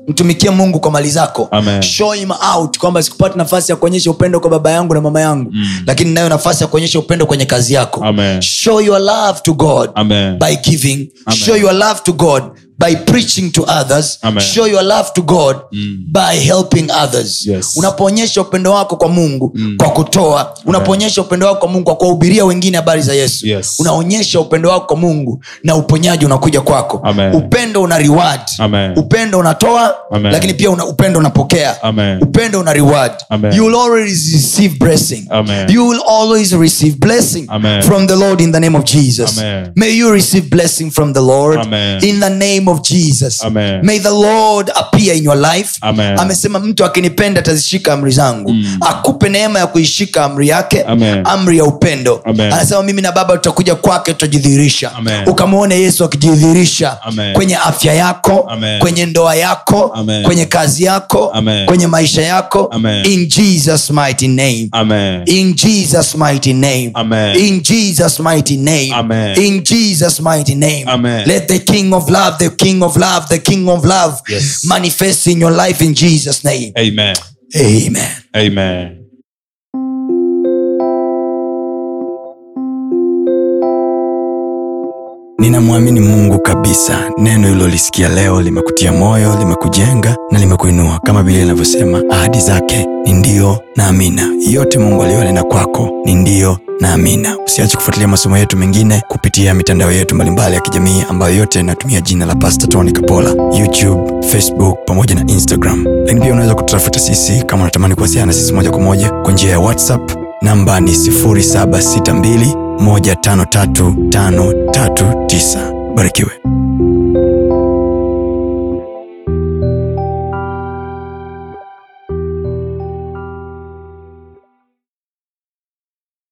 mtumikie mungu kwa mali zako Amen. show him out kwamba sikupata nafasi ya kuonyesha upendo kwa baba yangu na mama yangu Mm. lakini nayo nafasi ya kuonyesha upendo kwenye kazi yako Amen. show your love to god Amen. by giving Amen. show your love to god by preaching to others Amen. show your love to god Mm. by helping others Yes. unapoonyesha upendo wako kwa mungu Mm. kwa kutoa unapoonyesha upendo wako kwa mungu kwa kuwahubiria wengine habari za yesu Yes. unaonyesha upendo wako kwa mungu na uponyaji unakuja kwako Amen. upendo una reward Amen. upendo unatoa Amen. lakini pia una, upendo unapokea Amen. upendo una reward Amen. you will always receive blessing Amen. you will always receive blessing Amen. from the lord in the name of jesus Amen. may you receive blessing from the lord Amen. in the name of jesus Amen. may the lord appear in your life Amen. amesema mtu akinipenda atazishika amri zangu Mm. akupe neema ya kuishika amri yake Amen. amri ya upendo Amen. anasema mimi na baba tutakuja kwake tutajidhihirisha Amen. ukamwone yesu akijidhihirisha kwenye afya yako Amen. kwenye ndoa yako Amen. kwenye kazi yako Amen. kwenye maisha yako Amen. in jesus mighty name Amen. in jesus mighty name Amen. in jesus mighty name Amen. in jesus mighty name Amen. let the king of love the king of love the king of love Yes. manifest in your life in jesus name Amen. amen Amen. ninamwamini mungu kabisa neno lilolisikia leo limekutia moyo limekujenga na limekuinua kama vile inavyosema ahadi zake ni ndio na amina yote mungu aliyonena kwako ni ndio na amina. Usiache kufuatilia masomo yetu mengine kupitia mitandao yetu mbalimbali ya kijamii ambayo yote inatumia jina la pasta tony kapola. Youtube facebook pamoja na instagram. Lakini pia unaweza kututafuta sisi kama unatamani kuwasiliana na sisi moja kwa moja kwa njia ya whatsapp. Namba ni 762 153539 barikiwe